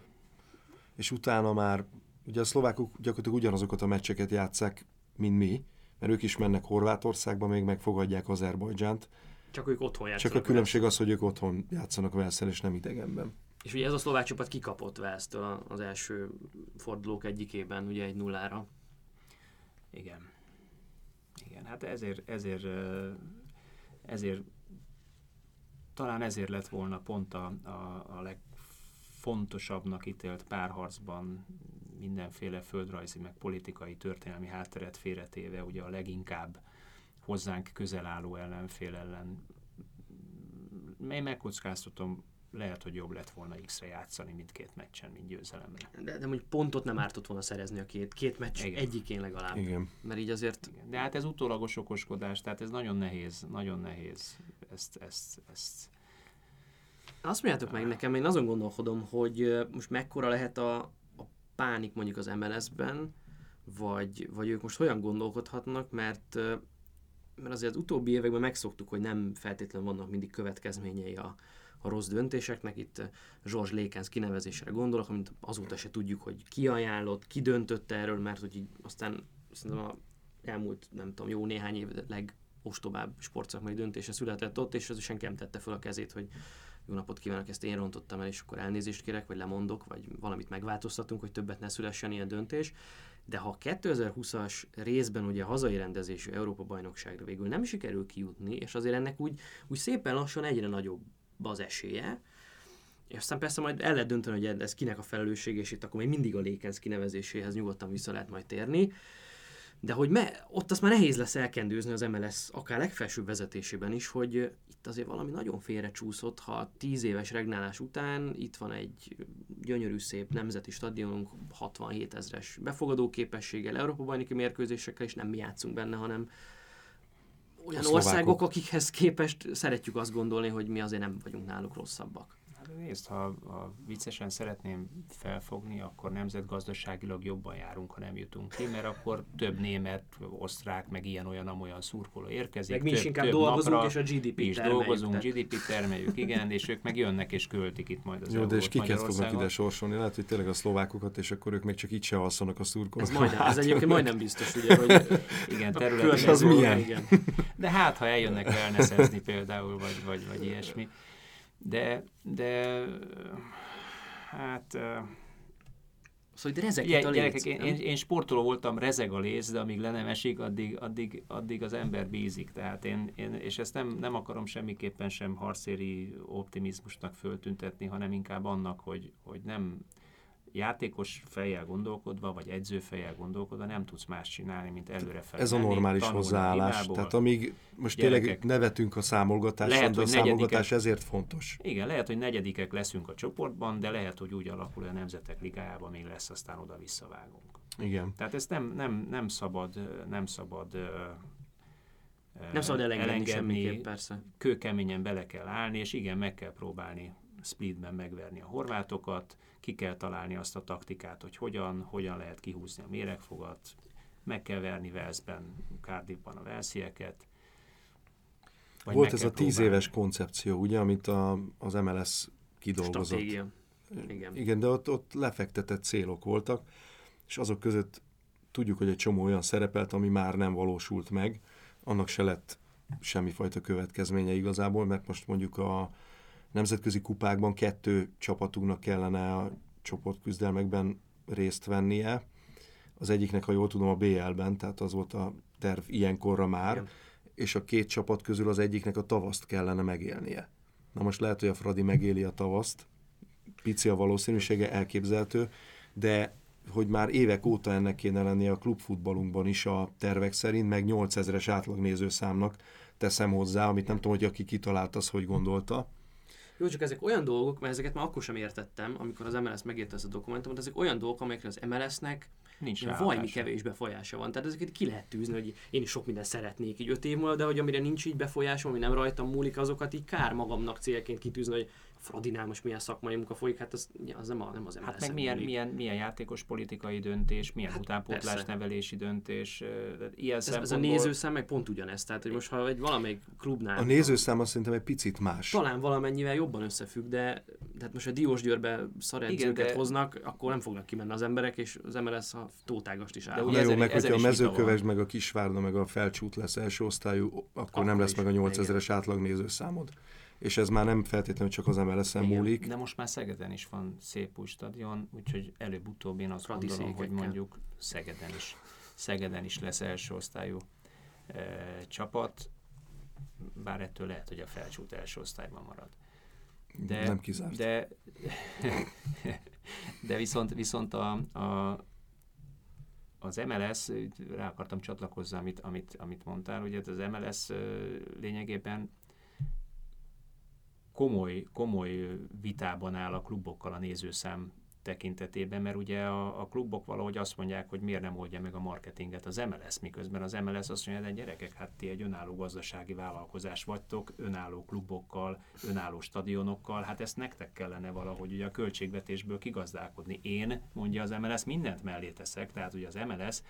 És utána már, ugye a szlovákok gyakorlatilag ugyanazokat a meccseket játszák, mint mi, mert ők is mennek Horvátországba, még megfogadják Azerbajdzsánt.
Csak ők otthon
Csak
játszanak.
a különbség az, hogy ők otthon játszanak Velszel, és nem idegenben.
És ugye ez a szlovák csapat kikapott Velsztől az első fordulók egyikében, ugye egy nullára.
Igen. Igen, hát ezért, ezért, ezért talán ezért lett volna pont a, a, a legfontosabbnak ítélt párharcban mindenféle földrajzi, meg politikai, történelmi hátteret félretéve, ugye a leginkább hozzánk közel álló ellenfél ellen. Én megkockáztatom, lehet, hogy jobb lett volna X-re játszani mindkét meccsen, mint győzelemre.
De, de mondjuk pontot nem ártott volna szerezni a két, két meccs
Igen.
egyikén legalább.
Igen.
Mert így azért
Igen. De hát ez utólagos okoskodás, tehát ez nagyon nehéz, nagyon nehéz ezt, ezt, ezt
azt mondjátok meg nekem, én azon gondolkodom, hogy most mekkora lehet a, a pánik mondjuk az MLS-ben, vagy, vagy ők most hogyan gondolkodhatnak, mert mert azért az utóbbi években megszoktuk, hogy nem feltétlenül vannak mindig következményei a, a rossz döntéseknek. Itt ö, George Lékenz kinevezésére gondolok, amit azóta se tudjuk, hogy ki ajánlott, ki döntött erről, mert hogy így aztán szerintem a elmúlt, nem tudom, jó néhány év legostobább sportszakmai döntése született ott, és ez senki nem tette fel a kezét, hogy jó napot kívánok, ezt én rontottam el, és akkor elnézést kérek, vagy lemondok, vagy valamit megváltoztatunk, hogy többet ne szülessen ilyen döntés. De ha a 2020-as részben ugye a hazai rendezésű Európa-bajnokságra végül nem sikerül kijutni, és azért ennek úgy, úgy szépen lassan egyre nagyobb az esélye, és aztán persze majd el lehet dönteni, hogy ez kinek a felelősség, és itt akkor még mindig a Lékenz kinevezéséhez nyugodtan vissza lehet majd térni. De hogy me, ott azt már nehéz lesz elkendőzni az MLS akár legfelsőbb vezetésében is, hogy itt azért valami nagyon félrecsúszott, ha 10 éves regnálás után itt van egy gyönyörű szép nemzeti stadionunk, 67 ezres befogadó képességgel, Európa bajnoki mérkőzésekkel, és nem mi játszunk benne, hanem olyan országok, akikhez képest szeretjük azt gondolni, hogy mi azért nem vagyunk náluk rosszabbak.
Hát nézd, ha, ha viccesen szeretném felfogni, akkor nemzetgazdaságilag jobban járunk, ha nem jutunk ki, mert akkor több német, osztrák, meg ilyen-olyan, amolyan szurkoló érkezik.
Meg mi is
több,
inkább
több
dolgozunk,
napra,
és a GDP-t
mi is
termeljük,
dolgozunk,
tehát-
GDP termeljük, igen, és ők meg jönnek és költik itt majd az
Jó, de és kiket fognak ide sorsolni? Lehet, hogy tényleg a szlovákokat, és akkor ők még csak itt se alszanak a szurkolók.
Ez, majdnem, ez egyébként majdnem biztos, ugye, hogy
Igen,
És az milyen?
Igen.
De hát, ha eljönnek wellnessezni például, vagy, vagy, vagy ilyesmi. De, de hát
Szóval hogy rezeg a
gyerekek,
léc,
én, én, én, sportoló voltam, rezeg a léc, de amíg le nem esik, addig, addig, addig az ember bízik. Tehát én, én és ezt nem, nem akarom semmiképpen sem harcéri optimizmusnak föltüntetni, hanem inkább annak, hogy, hogy nem játékos fejjel gondolkodva, vagy edző fejjel gondolkodva nem tudsz más csinálni, mint előre fel.
Ez a normális hozzáállás. Tehát amíg most Gyerekek, tényleg nevetünk a számolgatáson, lehet, de a számolgatás ezért fontos.
Igen, lehet, hogy negyedikek leszünk a csoportban, de lehet, hogy úgy alakul, hogy a Nemzetek Ligájában még lesz, aztán oda visszavágunk.
Igen.
Tehát ezt nem, nem, nem szabad, nem szabad
nem szabad elengedni, elengedni semmiképp, persze.
Kőkeményen bele kell állni, és igen, meg kell próbálni splitben megverni a horvátokat, ki kell találni azt a taktikát, hogy hogyan, hogyan lehet kihúzni a méregfogat, meg kell verni Velszben, Cardiffban a Velszieket.
Volt ez a tíz próbálni. éves koncepció, ugye, amit a, az MLS kidolgozott.
Stratégia.
Igen. Igen, de ott, ott lefektetett célok voltak, és azok között tudjuk, hogy egy csomó olyan szerepelt, ami már nem valósult meg, annak se lett semmifajta következménye igazából, mert most mondjuk a, nemzetközi kupákban kettő csapatunknak kellene a csoportküzdelmekben részt vennie. Az egyiknek, ha jól tudom, a BL-ben, tehát az volt a terv ilyenkorra már, Igen. és a két csapat közül az egyiknek a tavaszt kellene megélnie. Na most lehet, hogy a Fradi megéli a tavaszt, pici a valószínűsége, elképzelhető, de hogy már évek óta ennek kéne lennie a klubfutballunkban is a tervek szerint, meg 8000-es átlagnézőszámnak teszem hozzá, amit nem tudom, hogy aki kitalált, az hogy gondolta.
Jó, csak ezek olyan dolgok, mert ezeket már akkor sem értettem, amikor az MLS megírta ezt a dokumentumot, ezek olyan dolgok, amelyekre az MLS-nek Nincs vajmi kevés befolyása van. Tehát ezeket ki lehet tűzni, hogy én is sok mindent szeretnék így öt év múlva, de hogy amire nincs így befolyásom, ami nem rajtam múlik, azokat így kár magamnak célként kitűzni, hogy Fradinál most milyen szakmai munka folyik, hát az, az nem, a, nem az
Hát meg milyen, milyen, milyen, játékos politikai döntés, milyen hát utánpótlás persze. nevelési döntés. Ilyen ez,
ez a nézőszám meg pont ugyanez. Tehát, hogy most ha egy valamelyik klubnál...
A nézőszám azt szerintem egy picit más.
Talán valamennyivel jobban összefügg, de tehát most a Diós Győrbe szaredzőket de... hoznak, akkor nem fognak kimenni az emberek, és az MLS a tótágast is áll.
De jó, meg hogyha a mezőköves, meg a Kisvárda, meg a Felcsút lesz első osztályú, akkor, akkor nem lesz meg a 8000-es átlag nézőszámod és ez már nem feltétlenül csak az MLS-en múlik.
De most már Szegeden is van szép új stadion, úgyhogy előbb-utóbb én azt Fradi gondolom, hogy mondjuk Szegeden is, Szegeden is lesz első osztályú e, csapat, bár ettől lehet, hogy a felcsút első osztályban marad.
De, nem kizárt.
De, de viszont, viszont a, a, az MLS, rá akartam csatlakozni, amit, amit, amit mondtál, hogy az MLS lényegében komoly, komoly vitában áll a klubokkal a nézőszám tekintetében, mert ugye a, a klubok valahogy azt mondják, hogy miért nem oldja meg a marketinget az MLS, miközben az MLS azt mondja, hogy gyerekek, hát ti egy önálló gazdasági vállalkozás vagytok, önálló klubokkal, önálló stadionokkal, hát ezt nektek kellene valahogy ugye a költségvetésből kigazdálkodni. Én, mondja az MLS, mindent mellé teszek, tehát ugye az MLS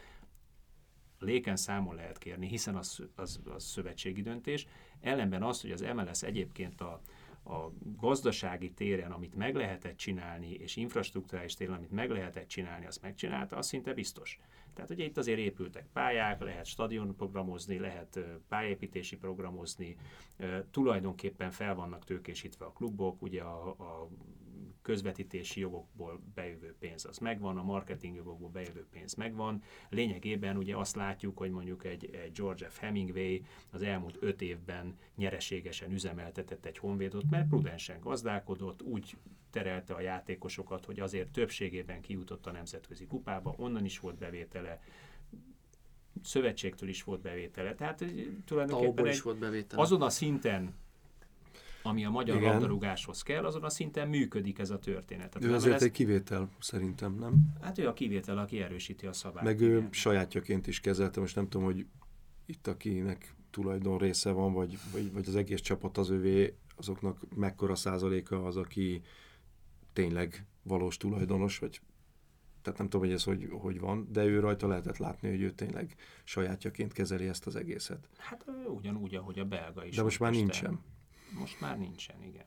léken számon lehet kérni, hiszen az, az, az szövetségi döntés. Ellenben az, hogy az MLS egyébként a, a gazdasági téren, amit meg lehetett csinálni, és infrastruktúrális téren, amit meg lehetett csinálni, azt megcsinálta, az szinte biztos. Tehát ugye itt azért épültek pályák, lehet stadion programozni, lehet pályépítési programozni, tulajdonképpen fel vannak tőkésítve a klubok, ugye a, a közvetítési jogokból bejövő pénz az megvan, a marketing jogokból bejövő pénz megvan. Lényegében ugye azt látjuk, hogy mondjuk egy, egy George F. Hemingway az elmúlt öt évben nyereségesen üzemeltetett egy honvédot, mert prudensen gazdálkodott, úgy terelte a játékosokat, hogy azért többségében kijutott a nemzetközi kupába, onnan is volt bevétele, szövetségtől is volt bevétele. Tehát tulajdonképpen
is volt bevétele.
azon a szinten ami a magyar Igen. labdarúgáshoz kell, azon a szinten működik ez a történet.
Tehát ő azért ez... egy kivétel, szerintem, nem?
Hát ő a kivétel, aki erősíti a szabályt.
Meg ő Igen. sajátjaként is kezelte, most nem tudom, hogy itt akinek tulajdon része van, vagy, vagy, vagy az egész csapat az övé, azoknak mekkora százaléka az, aki tényleg valós tulajdonos, vagy tehát nem tudom, hogy ez hogy, hogy van, de ő rajta lehetett látni, hogy ő tényleg sajátjaként kezeli ezt az egészet.
Hát ugyanúgy, ahogy a belga is.
De most már nincsen.
Most már nincsen, igen.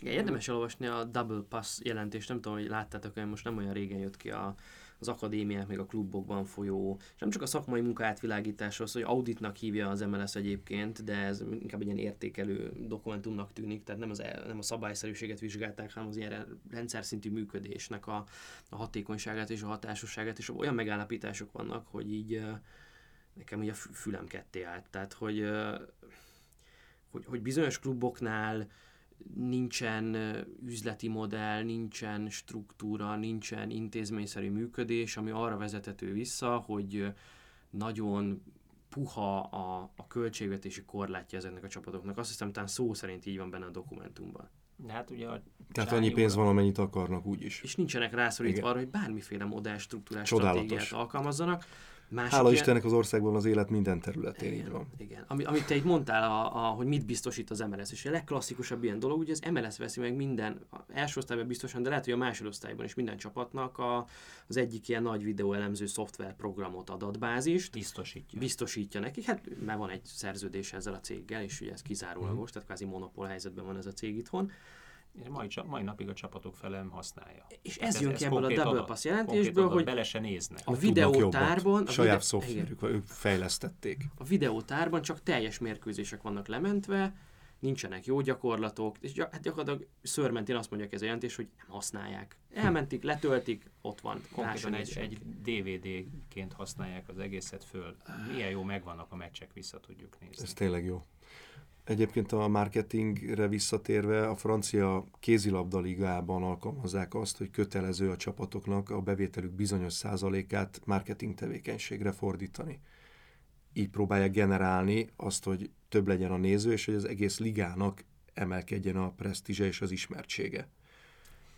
igen érdemes elolvasni a Double Pass jelentést, nem tudom, hogy láttátok, hogy most nem olyan régen jött ki a, az akadémiák, meg a klubokban folyó, és nem csak a szakmai munka átvilágítása, az, hogy auditnak hívja az MLS egyébként, de ez inkább egy ilyen értékelő dokumentumnak tűnik, tehát nem, az, nem a szabályszerűséget vizsgálták, hanem az ilyen rendszer szintű működésnek a, a hatékonyságát és a hatásosságát, és olyan megállapítások vannak, hogy így nekem így a fülem ketté állt. Tehát, hogy, hogy, hogy bizonyos kluboknál nincsen üzleti modell, nincsen struktúra, nincsen intézményszerű működés, ami arra vezethető vissza, hogy nagyon puha a, a költségvetési korlátja ezeknek a csapatoknak. Azt hiszem, talán szó szerint így van benne a dokumentumban.
De hát ugye a
Tehát annyi pénz van, amennyit akarnak úgyis.
És nincsenek rászorítva arra, hogy bármiféle modell struktúrás stratégiát alkalmazzanak.
Másik Hála ilyen... Istennek az országban az élet minden területén
igen,
így van.
Igen. Ami, amit te itt mondtál, a, a, hogy mit biztosít az MLS, és a legklasszikusabb ilyen dolog, ugye az MLS veszi meg minden, első osztályban biztosan, de lehet, hogy a másodosztályban is minden csapatnak a, az egyik ilyen nagy videóelemző szoftverprogramot, adatbázist.
Biztosítja.
Biztosítja nekik, hát mert van egy szerződés ezzel a céggel, és ugye ez kizárólagos, mm. tehát kvázi monopól helyzetben van ez a cég itthon
mai, mai napig a csapatok felem használja.
És ez, ez jön ki ebből a Double adat, Pass jelentésből, hogy
bele se néznek.
A videótárban...
A saját vide... szoftverük, ők fejlesztették.
A videótárban csak teljes mérkőzések vannak lementve, nincsenek jó gyakorlatok, és hát gyakorlatilag szörmentén azt mondják ez a jelentés, hogy nem használják. Elmentik, letöltik, ott van.
Konkrétan egy, egy DVD-ként használják az egészet föl. Milyen jó megvannak a meccsek, vissza tudjuk nézni.
Ez tényleg jó. Egyébként a marketingre visszatérve a francia kézilabdaligában alkalmazzák azt, hogy kötelező a csapatoknak a bevételük bizonyos százalékát marketing tevékenységre fordítani. Így próbálják generálni azt, hogy több legyen a néző, és hogy az egész ligának emelkedjen a presztízse és az ismertsége.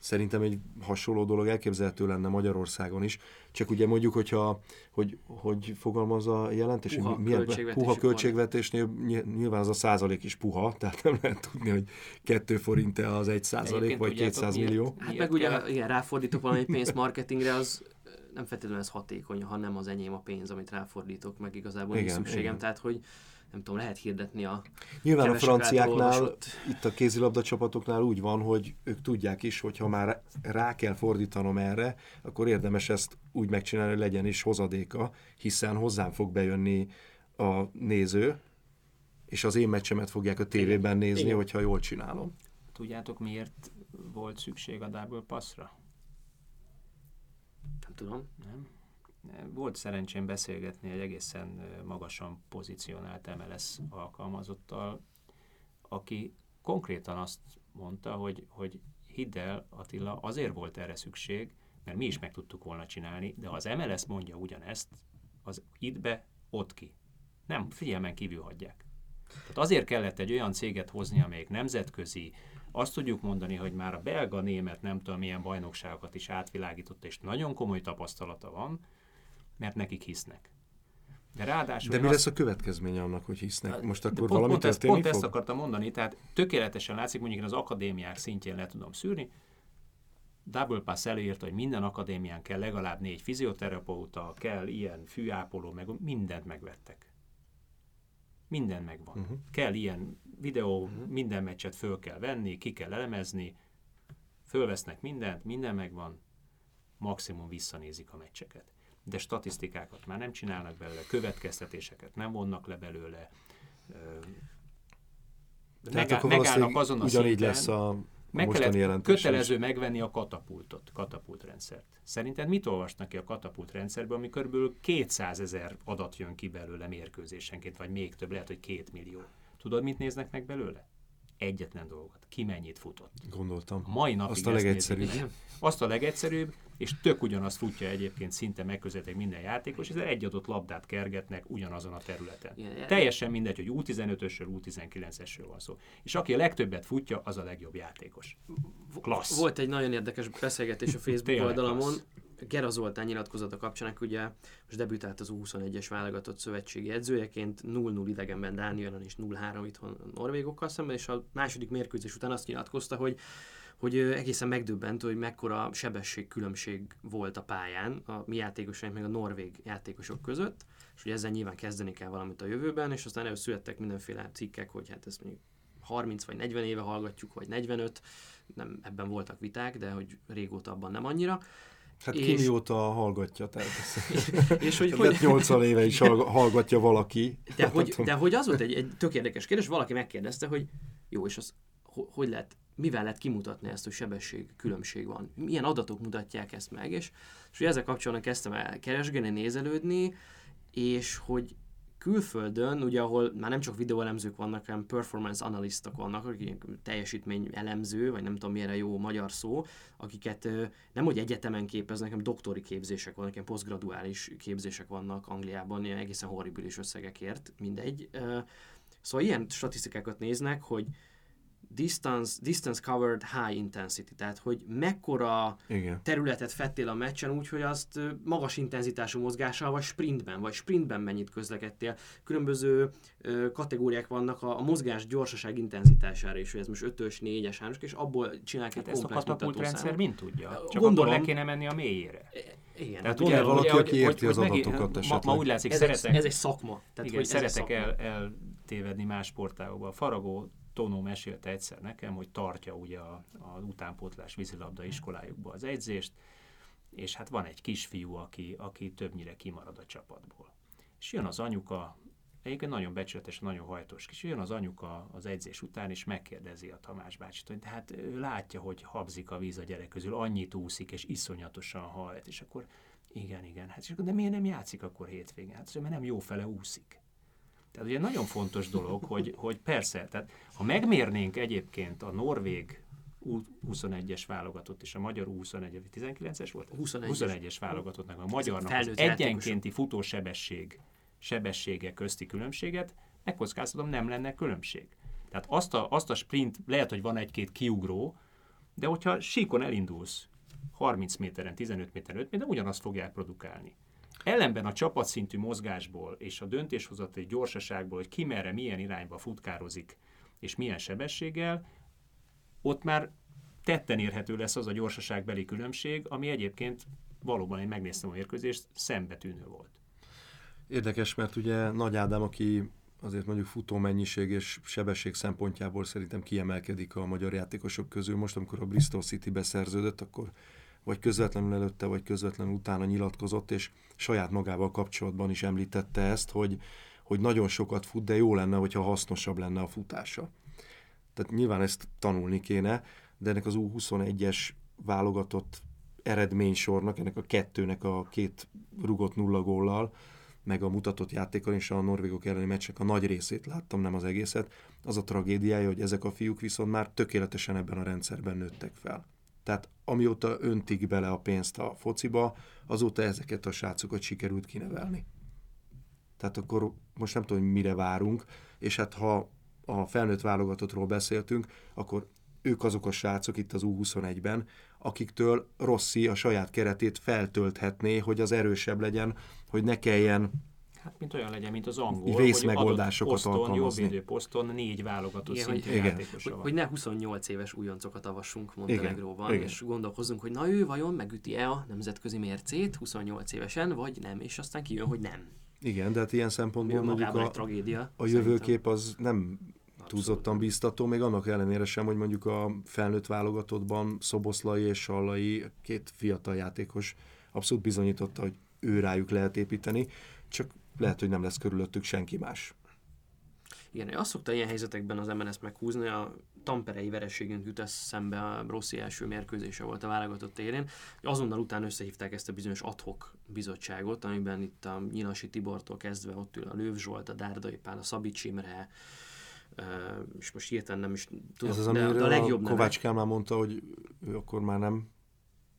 Szerintem egy hasonló dolog elképzelhető lenne Magyarországon is, csak ugye mondjuk, hogyha, hogy, hogy fogalmaz a jelentés,
puha,
milyen puha költségvetésnél nyilván az a százalék is puha, tehát nem lehet tudni, hogy kettő forint-e az egy százalék, vagy 200 millió.
Hát meg ugye, igen, ráfordítok valami pénzt marketingre, az nem feltétlenül ez hatékony, hanem az enyém a pénz, amit ráfordítok, meg igazából igen, szükségem. Igen. Tehát, hogy nem tudom, lehet hirdetni a
Nyilván a franciáknál, itt a kézilabda csapatoknál úgy van, hogy ők tudják is, hogy ha már rá kell fordítanom erre, akkor érdemes ezt úgy megcsinálni, hogy legyen is hozadéka, hiszen hozzám fog bejönni a néző, és az én meccsemet fogják a tévében nézni, Igen. hogyha jól csinálom.
Tudjátok, miért volt szükség a double passra?
Nem tudom.
Nem? Volt szerencsém beszélgetni egy egészen magasan pozícionált MLS alkalmazottal, aki konkrétan azt mondta, hogy, hogy hidd el, Attila, azért volt erre szükség, mert mi is meg tudtuk volna csinálni, de ha az MLS mondja ugyanezt, az itt be, ott ki. Nem, figyelmen kívül hagyják. Tehát azért kellett egy olyan céget hozni, amelyik nemzetközi, azt tudjuk mondani, hogy már a belga, német, nem tudom milyen bajnokságokat is átvilágított, és nagyon komoly tapasztalata van, mert nekik hisznek.
De ráadásul... De mi lesz a következménye annak, hogy hisznek? Most akkor pont, valami
pont, ezt, pont fog? ezt akartam mondani, tehát tökéletesen látszik, mondjuk én az akadémiák szintjén le tudom szűrni, Double Pass előírta, hogy minden akadémián kell legalább négy fizioterapeuta, kell ilyen fűápoló, meg mindent megvettek. Minden megvan. Uh-huh. Kell ilyen videó, uh-huh. minden meccset föl kell venni, ki kell elemezni, fölvesznek mindent, minden megvan, maximum visszanézik a meccseket de statisztikákat már nem csinálnak belőle, következtetéseket nem vonnak le belőle.
Tehát Megá- megállnak azon a ugyanígy szinten, lesz a, meg kellett,
kötelező is. megvenni a katapultot, katapultrendszert. Szerinted mit olvasnak ki a katapultrendszerből, ami kb. 200 ezer adat jön ki belőle mérkőzésenként, vagy még több, lehet, hogy két millió. Tudod, mit néznek meg belőle? Egyetlen dolgot. Ki mennyit futott.
Gondoltam.
Mai napig
Azt a legegyszerűbb.
Azt a legegyszerűbb, és tök ugyanazt futja egyébként szinte megközelítek minden játékos, és egy adott labdát kergetnek ugyanazon a területen. Yeah, Teljesen mindegy, hogy U15-ösről, U19-esről van szó. És aki a legtöbbet futja, az a legjobb játékos. Klassz.
Volt egy nagyon érdekes beszélgetés a Facebook oldalamon, Gera Zoltán nyilatkozata kapcsán, ugye most debütált az U21-es válogatott szövetségi edzőjeként, 0-0 idegenben Dánielon és 0-3 itthon norvégokkal szemben, és a második mérkőzés után azt nyilatkozta, hogy hogy egészen megdöbbent, hogy mekkora sebességkülönbség volt a pályán a mi játékosaink meg a norvég játékosok között, és hogy ezzel nyilván kezdeni kell valamit a jövőben, és aztán előszülettek mindenféle cikkek, hogy hát ezt mondjuk 30 vagy 40 éve hallgatjuk, vagy 45, nem ebben voltak viták, de hogy régóta abban nem annyira.
Hát ki
És-
mióta hallgatja, tehát
És hogy,
hogy...
hogy,
80 éve is hallg- hallgatja valaki.
de,
Hát
hogy, de hogy az volt egy, egy tök érdekes kérdés, valaki megkérdezte, hogy jó, és az ho- hogy lehet, mivel lehet kimutatni ezt, hogy sebesség különbség van? Milyen adatok mutatják ezt meg? És, és ugye ezzel kapcsolatban kezdtem el keresgélni, nézelődni, és hogy külföldön, ugye ahol már nem csak videóelemzők vannak, hanem performance analistok vannak, akik teljesítmény elemző, vagy nem tudom milyen jó magyar szó, akiket nem hogy egyetemen képeznek, hanem doktori képzések vannak, ilyen posztgraduális képzések vannak Angliában, ilyen egészen horribilis összegekért, mindegy. Szóval ilyen statisztikákat néznek, hogy distance, distance covered high intensity, tehát hogy mekkora
Igen.
területet fettél a meccsen úgy, hogy azt magas intenzitású mozgással, vagy sprintben, vagy sprintben mennyit közlekedtél. Különböző ö, kategóriák vannak a, a mozgás gyorsaság intenzitására is, hogy ez most 5-ös, 4-es, 3 és abból csinálják
Hát
egy
ezt a
komplex
katapult rendszer
mutatószámot.
mind tudja. Csak
Gondolom.
akkor le kéne menni a mélyére.
Igen,
Tehát
van-e valaki,
hogy-
aki érti az adatokat
ma,
esetleg?
ma úgy látszik,
ez,
szeretek,
egy, ez egy szakma. Tehát,
igen,
hogy
szeretek el, eltévedni más sportágokba. Faragó Tonó mesélte egyszer nekem, hogy tartja ugye a, a utánpótlás vízilabda iskolájukba az edzést, és hát van egy kisfiú, aki, aki többnyire kimarad a csapatból. És jön az anyuka, egyébként nagyon becsületes, nagyon hajtos kis, jön az anyuka az edzés után, és megkérdezi a Tamás bácsit, hogy hát ő látja, hogy habzik a víz a gyerek közül, annyit úszik, és iszonyatosan hajt, és akkor igen, igen, hát és akkor, de miért nem játszik akkor hétvégén? Hát azért, mert nem jó fele úszik. Tehát ugye nagyon fontos dolog, hogy, hogy persze, tehát ha megmérnénk egyébként a norvég U21-es válogatott és a magyar U21, 19-es volt?
21-es.
21-es válogatottnak, a magyarnak az egyenkénti futósebesség sebessége közti különbséget, megkockáztatom, nem lenne különbség. Tehát azt a, azt a sprint, lehet, hogy van egy-két kiugró, de hogyha síkon elindulsz 30 méteren, 15 méteren, 5 méteren, ugyanazt fogják produkálni. Ellenben a csapatszintű mozgásból és a döntéshozatali gyorsaságból, hogy ki merre, milyen irányba futkározik, és milyen sebességgel, ott már tetten érhető lesz az a gyorsaságbeli különbség, ami egyébként valóban én megnéztem a mérkőzést, szembetűnő volt.
Érdekes, mert ugye Nagy Ádám, aki azért mondjuk futó mennyiség és sebesség szempontjából szerintem kiemelkedik a magyar játékosok közül. Most, amikor a Bristol City beszerződött, akkor vagy közvetlenül előtte, vagy közvetlenül utána nyilatkozott, és saját magával kapcsolatban is említette ezt, hogy, hogy nagyon sokat fut, de jó lenne, hogyha hasznosabb lenne a futása. Tehát nyilván ezt tanulni kéne, de ennek az U21-es válogatott eredménysornak, ennek a kettőnek a két rugott nulla góllal, meg a mutatott játékon és a norvégok elleni meccsek a nagy részét láttam, nem az egészet. Az a tragédiája, hogy ezek a fiúk viszont már tökéletesen ebben a rendszerben nőttek fel. Tehát amióta öntik bele a pénzt a fociba, azóta ezeket a srácokat sikerült kinevelni. Tehát akkor most nem tudom, hogy mire várunk, és hát ha a felnőtt válogatottról beszéltünk, akkor ők azok a srácok itt az U21-ben, akiktől Rossi a saját keretét feltölthetné, hogy az erősebb legyen, hogy ne kelljen
Hát mint olyan legyen, mint az angol,
Vészmegoldásokat
hogy adott poszton,
alkalmazni.
jobb poszton négy válogatott
Igen,
szintű
hogy- igen.
játékosa
Hogy,
van.
hogy ne 28 éves újoncokat avassunk Montenegróban,
Igen.
és gondolkozzunk, hogy na ő vajon megüti-e a nemzetközi mércét 28 évesen, vagy nem, és aztán kijön, hogy nem.
Igen, de hát ilyen
Mi
szempontból mondjuk a,
tragédia.
a jövőkép az nem túlzottan biztató, még annak ellenére sem, hogy mondjuk a felnőtt válogatottban Szoboszlai és Sallai, két fiatal játékos abszolút bizonyította, hogy ő rájuk lehet építeni, csak lehet, hogy nem lesz körülöttük senki más.
Igen, azt szokta ilyen helyzetekben az MNS meghúzni, a Tamperei vereségünk jut szembe a Rossi első mérkőzése volt a válogatott hogy azonnal utána összehívták ezt a bizonyos adhok bizottságot, amiben itt a Nyilasi Tibortól kezdve ott ül a Lőv Zsolt, a Dárdai Pál, a Szabics Imre, és most hirtelen nem is tudom,
Ez az,
de, de a legjobb
a. Kovács Kálmán mondta, hogy ő akkor már nem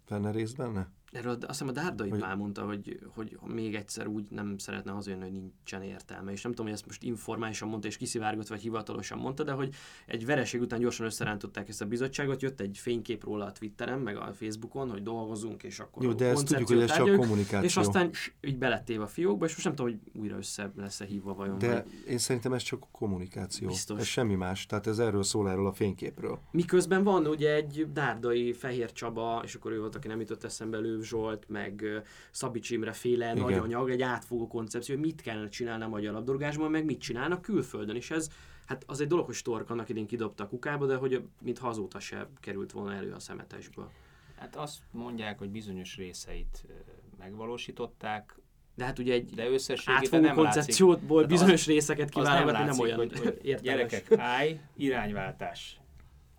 venne részt benne?
Erről azt hiszem a Dárdai
Hogy-
Pál mondta, hogy, hogy még egyszer úgy nem szeretne hazajönni, hogy nincsen értelme. És nem tudom, hogy ezt most informálisan mondta és kiszivárgott, vagy hivatalosan mondta, de hogy egy vereség után gyorsan összerántották ezt a bizottságot, jött egy fénykép róla a Twitteren, meg a Facebookon, hogy dolgozunk, és akkor
Jó, de ezt tudjuk, hogy ez csak kommunikáció.
És aztán így belettéve a fiókba, és most nem tudom, hogy újra össze lesz-e hívva vajon.
De
vagy-
én szerintem ez csak kommunikáció.
Biztos.
Ez semmi más. Tehát ez erről szól erről a fényképről.
Miközben van ugye egy Dárdai Fehér Csaba, és akkor ő volt, aki nem jutott eszembe, Lőv Zsolt, meg Szabics Imre féle
Igen.
nagy anyag, egy átfogó koncepció, hogy mit kellene csinálni a magyar labdarúgásban, meg mit csinálnak külföldön, és ez Hát az egy dolog, hogy Stork annak idén kidobta a kukába, de hogy mintha azóta se került volna elő a szemetesből.
Hát azt mondják, hogy bizonyos részeit megvalósították,
De hát ugye egy
de összességében nem
koncepcióból
látszik.
bizonyos
Az-
részeket
az nem
kiválogatni nem,
látszik,
olyan
hogy, hogy gyerekek, állj, irányváltás.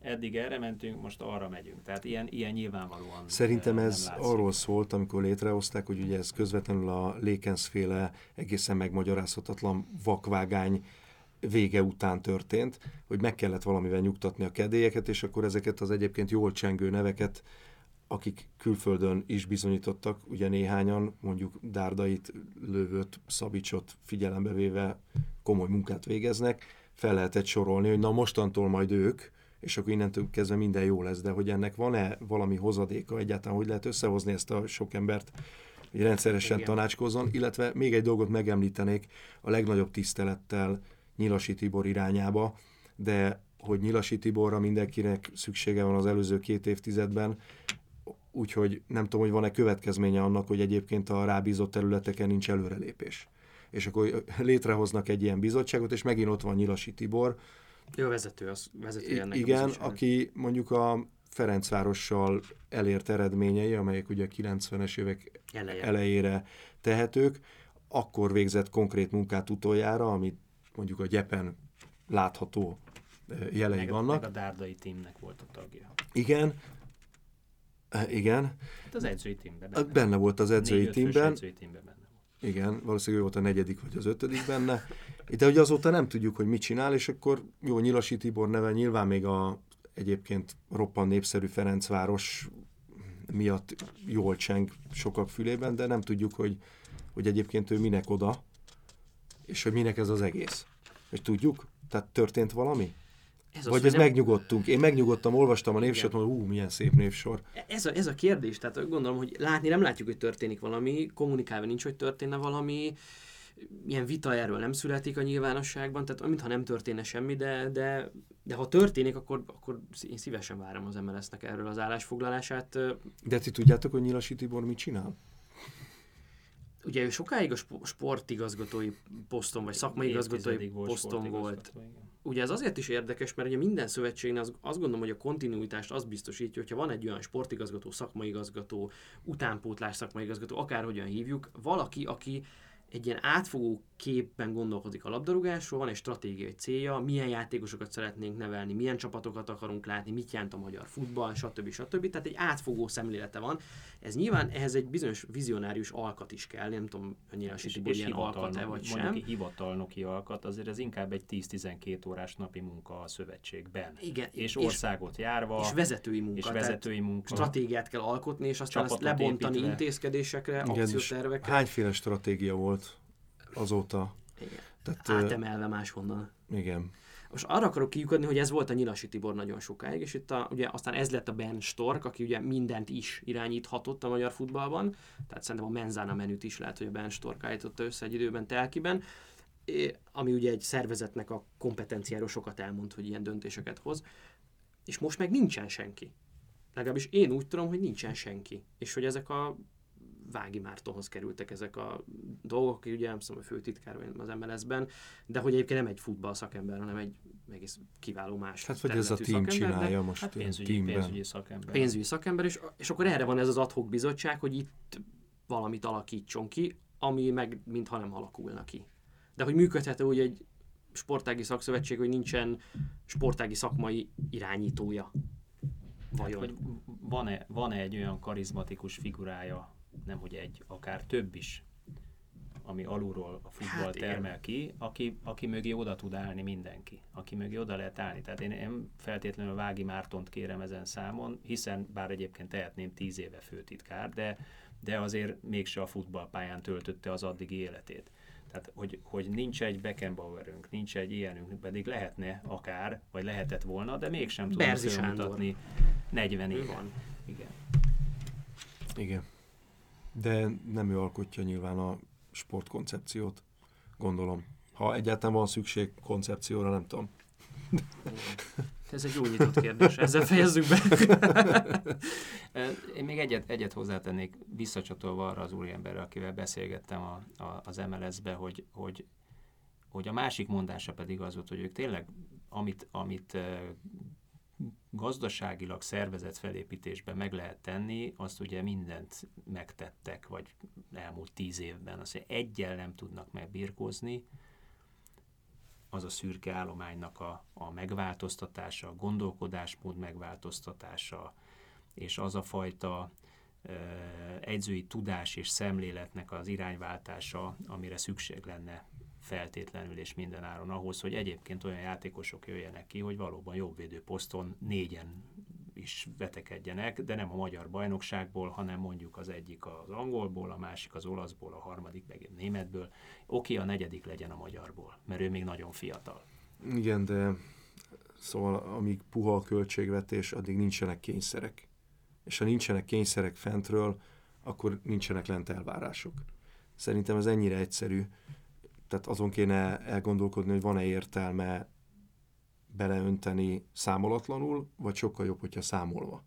Eddig erre mentünk, most arra megyünk. Tehát ilyen, ilyen nyilvánvalóan
Szerintem ez arról szólt, amikor létrehozták, hogy ugye ez közvetlenül a Lékensz féle egészen megmagyarázhatatlan vakvágány vége után történt, hogy meg kellett valamivel nyugtatni a kedélyeket, és akkor ezeket az egyébként jól csengő neveket, akik külföldön is bizonyítottak, ugye néhányan, mondjuk Dárdait, Lövöt, Szabicsot figyelembe véve komoly munkát végeznek, fel lehetett sorolni, hogy na mostantól majd ők, és akkor innentől kezdve minden jó lesz, de hogy ennek van-e valami hozadéka egyáltalán, hogy lehet összehozni ezt a sok embert, hogy rendszeresen
Igen.
tanácskozzon, illetve még egy dolgot megemlítenék a legnagyobb tisztelettel Nyilasi Tibor irányába, de hogy Nyilasi Tiborra mindenkinek szüksége van az előző két évtizedben, úgyhogy nem tudom, hogy van-e következménye annak, hogy egyébként a rábízott területeken nincs előrelépés. És akkor létrehoznak egy ilyen bizottságot, és megint ott van Nyilasi Tibor,
Ő a vezető, az vezető ennek a
igen,
bizottságnak.
aki mondjuk a Ferencvárossal elért eredményei, amelyek ugye a 90-es évek
Eleje.
elejére tehetők, akkor végzett konkrét munkát utoljára, amit mondjuk a gyepen látható jelei
meg,
vannak.
meg a Dárdai tímnek volt a tagja.
Igen, igen,
Hát az edzői tímben.
Eh, benne volt az edzői tímben,
edzői tímben benne volt.
igen, valószínűleg ő volt a negyedik vagy az ötödik benne, de hogy azóta nem tudjuk, hogy mit csinál, és akkor jó, Nyilasi Tibor neve nyilván még a egyébként roppan népszerű Ferencváros miatt jól cseng sokak fülében, de nem tudjuk, hogy, hogy egyébként ő minek oda, és hogy minek ez az egész. És tudjuk? Tehát történt valami?
Ez az,
Vagy ez
nem-
megnyugodtunk? Én megnyugodtam, olvastam a névsort, hogy ú, milyen szép névsor.
Ez a, ez a kérdés, tehát gondolom, hogy látni nem látjuk, hogy történik valami, kommunikálva nincs, hogy történne valami, ilyen vita erről nem születik a nyilvánosságban, tehát mintha nem történne semmi, de, de, de ha történik, akkor, akkor én szívesen várom az MLS-nek erről az állásfoglalását.
De ti tudjátok, hogy Nyilasi Tibor mit csinál?
Ugye ő sokáig a spo- sportigazgatói poszton, vagy szakmai igazgatói poszton volt. Ugye ez azért is érdekes, mert ugye minden szövetségnél az, azt gondolom, hogy a kontinuitást az biztosítja, hogyha van egy olyan sportigazgató, szakmai igazgató, utánpótlás szakmai igazgató, akárhogyan hívjuk, valaki, aki egy ilyen átfogó képben gondolkodik a labdarúgásról, van egy stratégiai célja, milyen játékosokat szeretnénk nevelni, milyen csapatokat akarunk látni, mit jelent a magyar futball, stb. stb. Tehát egy átfogó szemlélete van. Ez nyilván ehhez egy bizonyos vizionárius alkat is kell, nem tudom, hogy nyilván
És, és
ilyen alkat-e vagy
mondjuk
sem.
hivatalnoki alkat, azért ez inkább egy 10-12 órás napi munka a szövetségben.
Igen,
És
és-
országot járva,
És vezetői munka.
és vezetői munka.
stratégiát kell alkotni, és aztán ezt
Csapatot
lebontani
építve.
intézkedésekre,
Igen,
akciótervekre.
hányféle stratégia volt azóta?
Igen.
Tehát,
Átemelve máshonnan.
igen.
Most arra akarok kiukadni, hogy ez volt a Nyilasi Tibor nagyon sokáig, és itt a, ugye aztán ez lett a Ben Stork, aki ugye mindent is irányíthatott a magyar futballban, tehát szerintem a Menzana menüt is lehet, hogy a Ben Stork állította össze egy időben telkiben, ami ugye egy szervezetnek a kompetenciáról sokat elmond, hogy ilyen döntéseket hoz, és most meg nincsen senki. Legalábbis én úgy tudom, hogy nincsen senki, és hogy ezek a Vági Mártonhoz kerültek ezek a dolgok, aki ugye nem a főtitkár az MLS-ben, de hogy egyébként nem egy futball szakember, hanem egy egész kiváló más
Hát vagy ez a team
szakember, de
csinálja most
Hát pénzügyi,
teamben.
pénzügyi szakember.
pénzügyi szakember, és, és akkor erre van ez az adhok bizottság, hogy itt valamit alakítson ki, ami meg mintha nem alakulna ki. De hogy működhető úgy egy sportági szakszövetség, hogy nincsen sportági szakmai irányítója. Vajon?
Hát, hogy van-e, van-e egy olyan karizmatikus figurája, nem hogy egy, akár több is, ami alulról a futball
Hát igen.
termel ki, aki, aki mögé oda tud állni mindenki. Aki mögé oda lehet állni. Tehát én nem feltétlenül Vági Mártont kérem ezen számon, hiszen bár egyébként tehetném tíz éve főtitkár, de, de azért mégse a futballpályán töltötte az addigi életét. Tehát, hogy, hogy nincs egy Beckenbauerünk, nincs egy ilyenünk, pedig lehetne akár, vagy lehetett volna, de mégsem tudom felmutatni 40
Ő
éve.
van.
Igen.
Igen. De nem ő alkotja nyilván a sportkoncepciót, gondolom. Ha egyáltalán van szükség koncepcióra, nem tudom.
Ez egy jó nyitott kérdés. Ezzel fejezzük be.
Én még egyet, egyet hozzátennék, visszacsatolva arra az úriemberre, akivel beszélgettem a, a, az MLS-be, hogy, hogy, hogy a másik mondása pedig az volt, hogy ők tényleg, amit, amit ö, gazdaságilag szervezet felépítésben meg lehet tenni, azt ugye mindent megtettek, vagy elmúlt tíz évben. Azt egyel nem tudnak megbirkózni, az a szürke állománynak a, a megváltoztatása, a gondolkodásmód megváltoztatása, és az a fajta egyzői tudás és szemléletnek az irányváltása, amire szükség lenne feltétlenül és mindenáron ahhoz, hogy egyébként olyan játékosok jöjjenek ki, hogy valóban jobbvédő poszton négyen is vetekedjenek, de nem a magyar bajnokságból, hanem mondjuk az egyik az angolból, a másik az olaszból, a harmadik meg németből. Oké, a negyedik legyen a magyarból, mert ő még nagyon fiatal.
Igen, de szóval amíg puha a költségvetés, addig nincsenek kényszerek. És ha nincsenek kényszerek fentről, akkor nincsenek lent elvárások. Szerintem ez ennyire egyszerű. Tehát azon kéne elgondolkodni, hogy van-e értelme beleönteni számolatlanul, vagy sokkal jobb, hogyha számolva.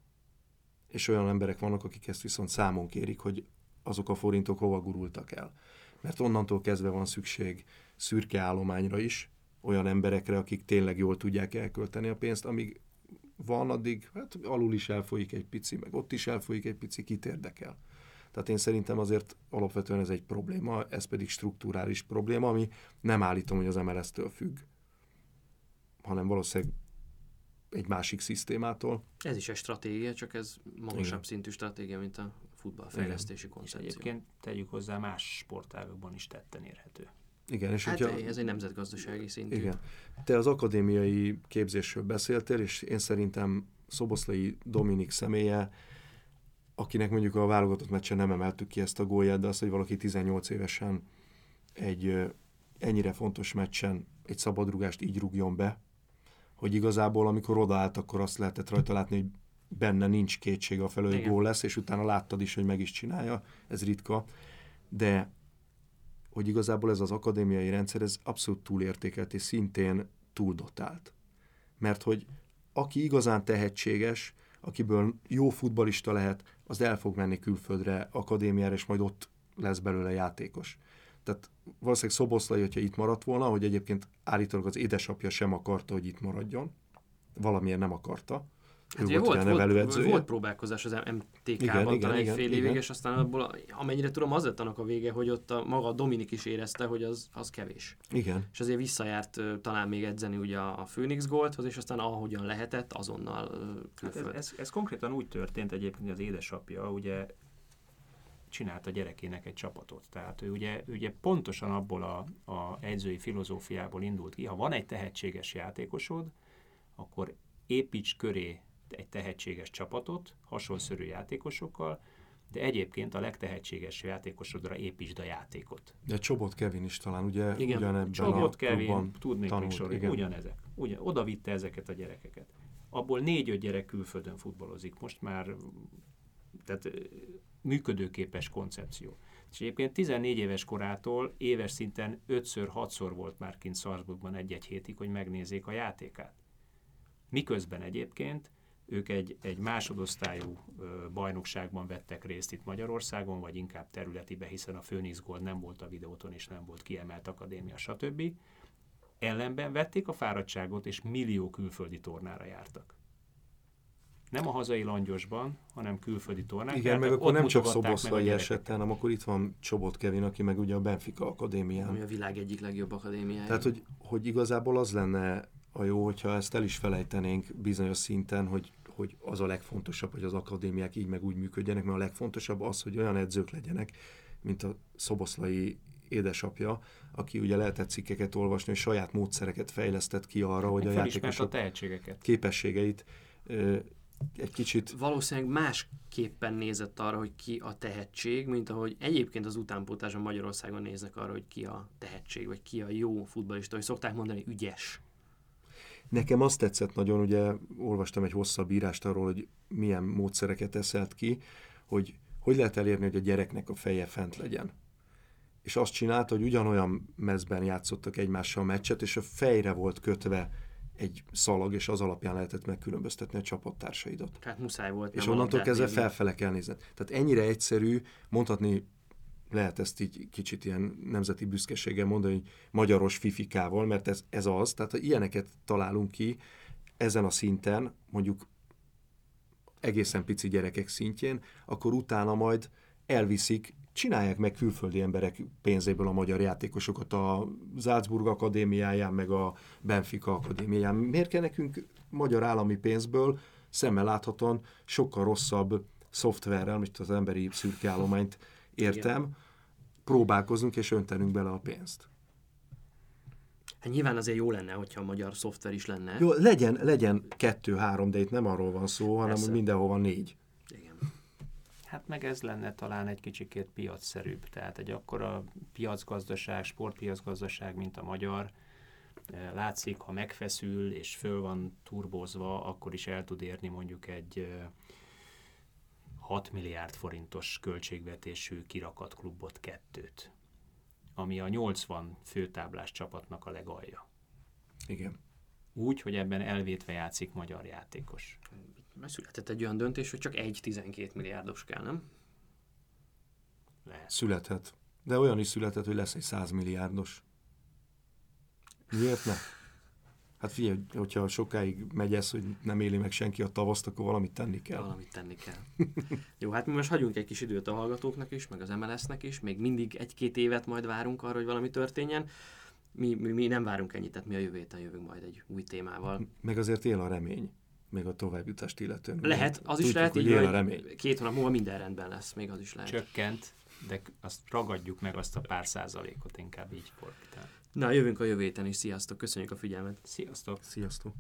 És olyan emberek vannak, akik ezt viszont számon kérik, hogy azok a forintok hova gurultak el. Mert onnantól kezdve van szükség szürke állományra is, olyan emberekre, akik tényleg jól tudják elkölteni a pénzt, amíg van, addig hát alul is elfolyik egy pici, meg ott is elfolyik egy pici, kit érdekel. Tehát én szerintem azért alapvetően ez egy probléma, ez pedig strukturális probléma, ami nem állítom, hogy az MLS-től függ, hanem valószínűleg egy másik szisztémától.
Ez is egy stratégia, csak ez magasabb Igen. szintű stratégia, mint a futballfejlesztési koncepció.
És egyébként tegyük hozzá, más sportágokban is tetten érhető.
Igen, és
hát hogyha, ez egy nemzetgazdasági szintű.
Igen. Te az akadémiai képzésről beszéltél, és én szerintem Szoboszlai Dominik személye, akinek mondjuk a válogatott meccsen nem emeltük ki ezt a gólját, de az, hogy valaki 18 évesen egy ennyire fontos meccsen egy szabadrugást így rúgjon be, hogy igazából amikor odaállt, akkor azt lehetett rajta látni, hogy benne nincs kétség a felől, hogy gól lesz, és utána láttad is, hogy meg is csinálja, ez ritka, de hogy igazából ez az akadémiai rendszer, ez abszolút túlértékelt, és szintén túldotált. Mert hogy aki igazán tehetséges, akiből jó futbalista lehet, az el fog menni külföldre, akadémiára, és majd ott lesz belőle játékos. Tehát valószínűleg Szoboszlai, hogyha itt maradt volna, hogy egyébként állítólag az édesapja sem akarta, hogy itt maradjon, valamiért nem akarta.
Hát ő volt, volt, volt, volt próbálkozás az MTK-ban talán egy fél évig, és aztán abból, amennyire tudom, az lett annak a vége, hogy ott a, maga a Dominik is érezte, hogy az, az kevés.
Igen.
És azért visszajárt talán még edzeni ugye a Phoenix Goldhoz, és aztán ahogyan lehetett, azonnal
hát ez, ez, ez, konkrétan úgy történt egyébként, hogy az édesapja ugye csinált a gyerekének egy csapatot. Tehát ő ugye, ő ugye pontosan abból a, a edzői filozófiából indult ki, ha van egy tehetséges játékosod, akkor építs köré egy tehetséges csapatot, hasonszörű játékosokkal, de egyébként a legtehetséges játékosodra építsd a játékot.
De Csobot Kevin is talán ugye
igen. ugyanebben Csobot a Kevin, tudnék tanult, még sorolni, ugyanezek. Ugye, oda vitte ezeket a gyerekeket. Abból négy-öt gyerek külföldön futballozik. Most már tehát működőképes koncepció. És egyébként 14 éves korától éves szinten 5-6-szor volt már kint Salzburgban egy-egy hétig, hogy megnézzék a játékát. Miközben egyébként ők egy, egy másodosztályú bajnokságban vettek részt itt Magyarországon, vagy inkább területibe, hiszen a Phoenix Gold nem volt a videóton, és nem volt kiemelt akadémia, stb. Ellenben vették a fáradtságot, és millió külföldi tornára jártak nem a hazai langyosban, hanem külföldi tornák.
Igen, meg akkor nem csak Szoboszlai esett, hanem akkor itt van Csobot Kevin, aki meg ugye a Benfica Akadémián.
Ami a világ egyik legjobb akadémiája.
Tehát, hogy, hogy igazából az lenne a jó, hogyha ezt el is felejtenénk bizonyos szinten, hogy, hogy az a legfontosabb, hogy az akadémiák így meg úgy működjenek, mert a legfontosabb az, hogy olyan edzők legyenek, mint a Szoboszlai édesapja, aki ugye lehetett cikkeket olvasni, és saját módszereket fejlesztett ki arra, hogy a játékosok
a tehetségeket.
képességeit egy kicsit...
Valószínűleg másképpen nézett arra, hogy ki a tehetség, mint ahogy egyébként az utánpótáson Magyarországon néznek arra, hogy ki a tehetség, vagy ki a jó futbalista, hogy szokták mondani, ügyes.
Nekem azt tetszett nagyon, ugye olvastam egy hosszabb írást arról, hogy milyen módszereket eszelt ki, hogy hogy lehet elérni, hogy a gyereknek a feje fent legyen. És azt csinálta, hogy ugyanolyan mezben játszottak egymással a meccset, és a fejre volt kötve egy szalag, és az alapján lehetett megkülönböztetni a csapattársaidat.
Tehát muszáj volt.
És onnantól kezdve felfele kell nézni. Tehát ennyire egyszerű, mondhatni lehet ezt így kicsit ilyen nemzeti büszkeséggel mondani, hogy magyaros fifikával, mert ez, ez az, tehát ha ilyeneket találunk ki, ezen a szinten, mondjuk egészen pici gyerekek szintjén, akkor utána majd elviszik, csinálják meg külföldi emberek pénzéből a magyar játékosokat a Salzburg Akadémiáján, meg a Benfica Akadémiáján. Miért kell nekünk magyar állami pénzből szemmel láthatóan sokkal rosszabb szoftverrel, mint az emberi szürkeállományt értem, Igen. próbálkozunk és öntenünk bele a pénzt.
Hát nyilván azért jó lenne, hogyha a magyar szoftver is lenne.
Jó, legyen, legyen kettő-három, de itt nem arról van szó, hanem Persze. mindenhova négy.
Igen.
Hát meg ez lenne talán egy kicsikét piacszerűbb. Tehát egy akkora piacgazdaság, sportpiacgazdaság, mint a magyar, eh, látszik, ha megfeszül és föl van turbozva, akkor is el tud érni mondjuk egy 6 eh, milliárd forintos költségvetésű kirakat klubot kettőt ami a 80 főtáblás csapatnak a legalja.
Igen.
Úgy, hogy ebben elvétve játszik magyar játékos.
Mert született egy olyan döntés, hogy csak egy 12 milliárdos kell, nem?
Lehet. Születhet. De olyan is született, hogy lesz egy 100 milliárdos. Miért ne? Hát figyelj, hogyha sokáig megy ez, hogy nem éli meg senki a tavaszt, akkor valamit tenni kell.
Valamit tenni kell. Jó, hát mi most hagyunk egy kis időt a hallgatóknak is, meg az MLS-nek is, még mindig egy-két évet majd várunk arra, hogy valami történjen. Mi, mi, mi nem várunk ennyit, tehát mi a jövő héten jövünk majd egy új témával.
Meg azért él a remény még a továbbjutást illetően.
Lehet, az Tudjuk, is lehet, hogy, így, él a remény. két hónap múlva minden rendben lesz, még az is lehet.
Csökkent, de azt ragadjuk meg azt a pár százalékot, inkább így fordítani.
Na, jövünk a jövő héten is. Sziasztok, köszönjük a figyelmet.
Sziasztok.
Sziasztok.